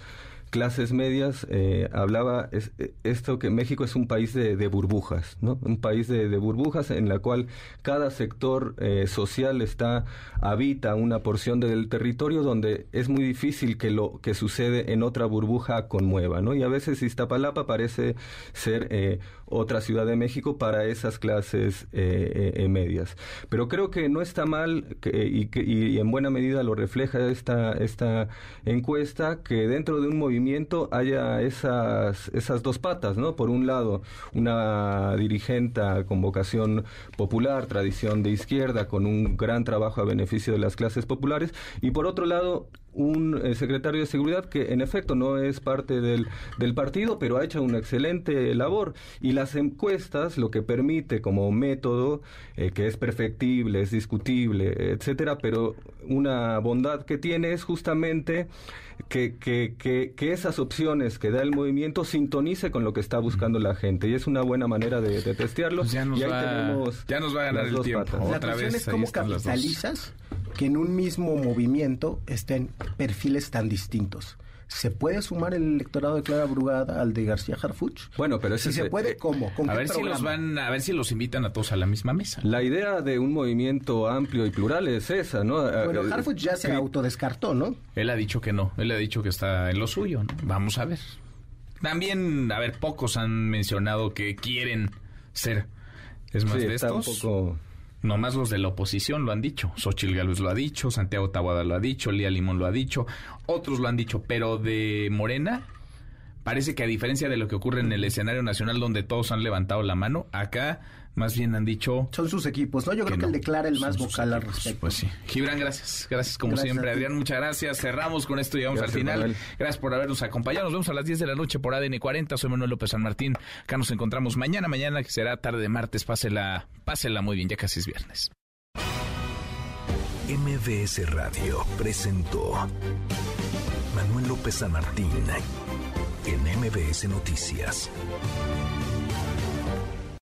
clases medias eh, hablaba es, esto que México es un país de, burbujas, ¿no? Un país de, burbujas en la cual cada sector eh, social está habita una porción del territorio donde es muy difícil que lo que sucede en otra burbuja conmueva, ¿no? Y a veces Iztapalapa parece ser eh, otra ciudad de México para esas clases medias. Pero creo que no está mal y, que, y en buena medida lo refleja esta esta encuesta que dentro de un movimiento haya esas, esas dos patas, ¿no? Por un lado, una dirigente con vocación popular, tradición de izquierda, con un gran trabajo a beneficio de las clases populares, y por otro lado, un eh, secretario de seguridad que en efecto no es parte del, del, partido, pero ha hecho una excelente labor. Y las encuestas, lo que permite como método, eh, que es perfectible, es discutible, etcétera, pero una bondad que tiene es justamente que, que, que, esas opciones que da el movimiento sintonice con lo que está buscando la gente. Y es una buena manera de, testearlo. Pues ya nos, y ahí va, tenemos ya nos va a ganar el tiempo. Otra vez, es cómo capitalizas que en un mismo movimiento estén perfiles tan distintos. ¿Se puede sumar el electorado de Clara Brugada al de García Harfuch? Bueno, pero si se puede, ¿cómo? a ver si los van, a ver si los invitan a todos a la misma mesa. La idea de un movimiento amplio y plural es esa, ¿no? Bueno, eh, Harfuch ya se autodescartó, ¿no? Él ha dicho que no, él ha dicho que está en lo suyo, ¿no? Vamos a ver. También, a ver, pocos han mencionado que quieren ser. Es más de estos. Poco... Nomás los de la oposición lo han dicho. Xochitl Gálvez lo ha dicho, Santiago Taboada lo ha dicho, Lía Limón lo ha dicho, otros lo han dicho, pero de Morena parece que a diferencia de lo que ocurre en el escenario nacional donde todos han levantado la mano, acá más bien han dicho... Son sus equipos, ¿no? Yo creo que, él declara el más vocal al respecto. Pues sí. Gibran, gracias. Gracias como siempre. Adrián, muchas gracias. Cerramos con esto y llegamos al final. Gracias por habernos acompañado. Nos vemos a las 10 de la noche por ADN 40. Soy Manuel López San Martín. Acá nos encontramos mañana, mañana que será tarde de martes. Pásela, pásela muy bien, ya casi es viernes. MBS Radio presentó Manuel López San Martín en MBS Noticias.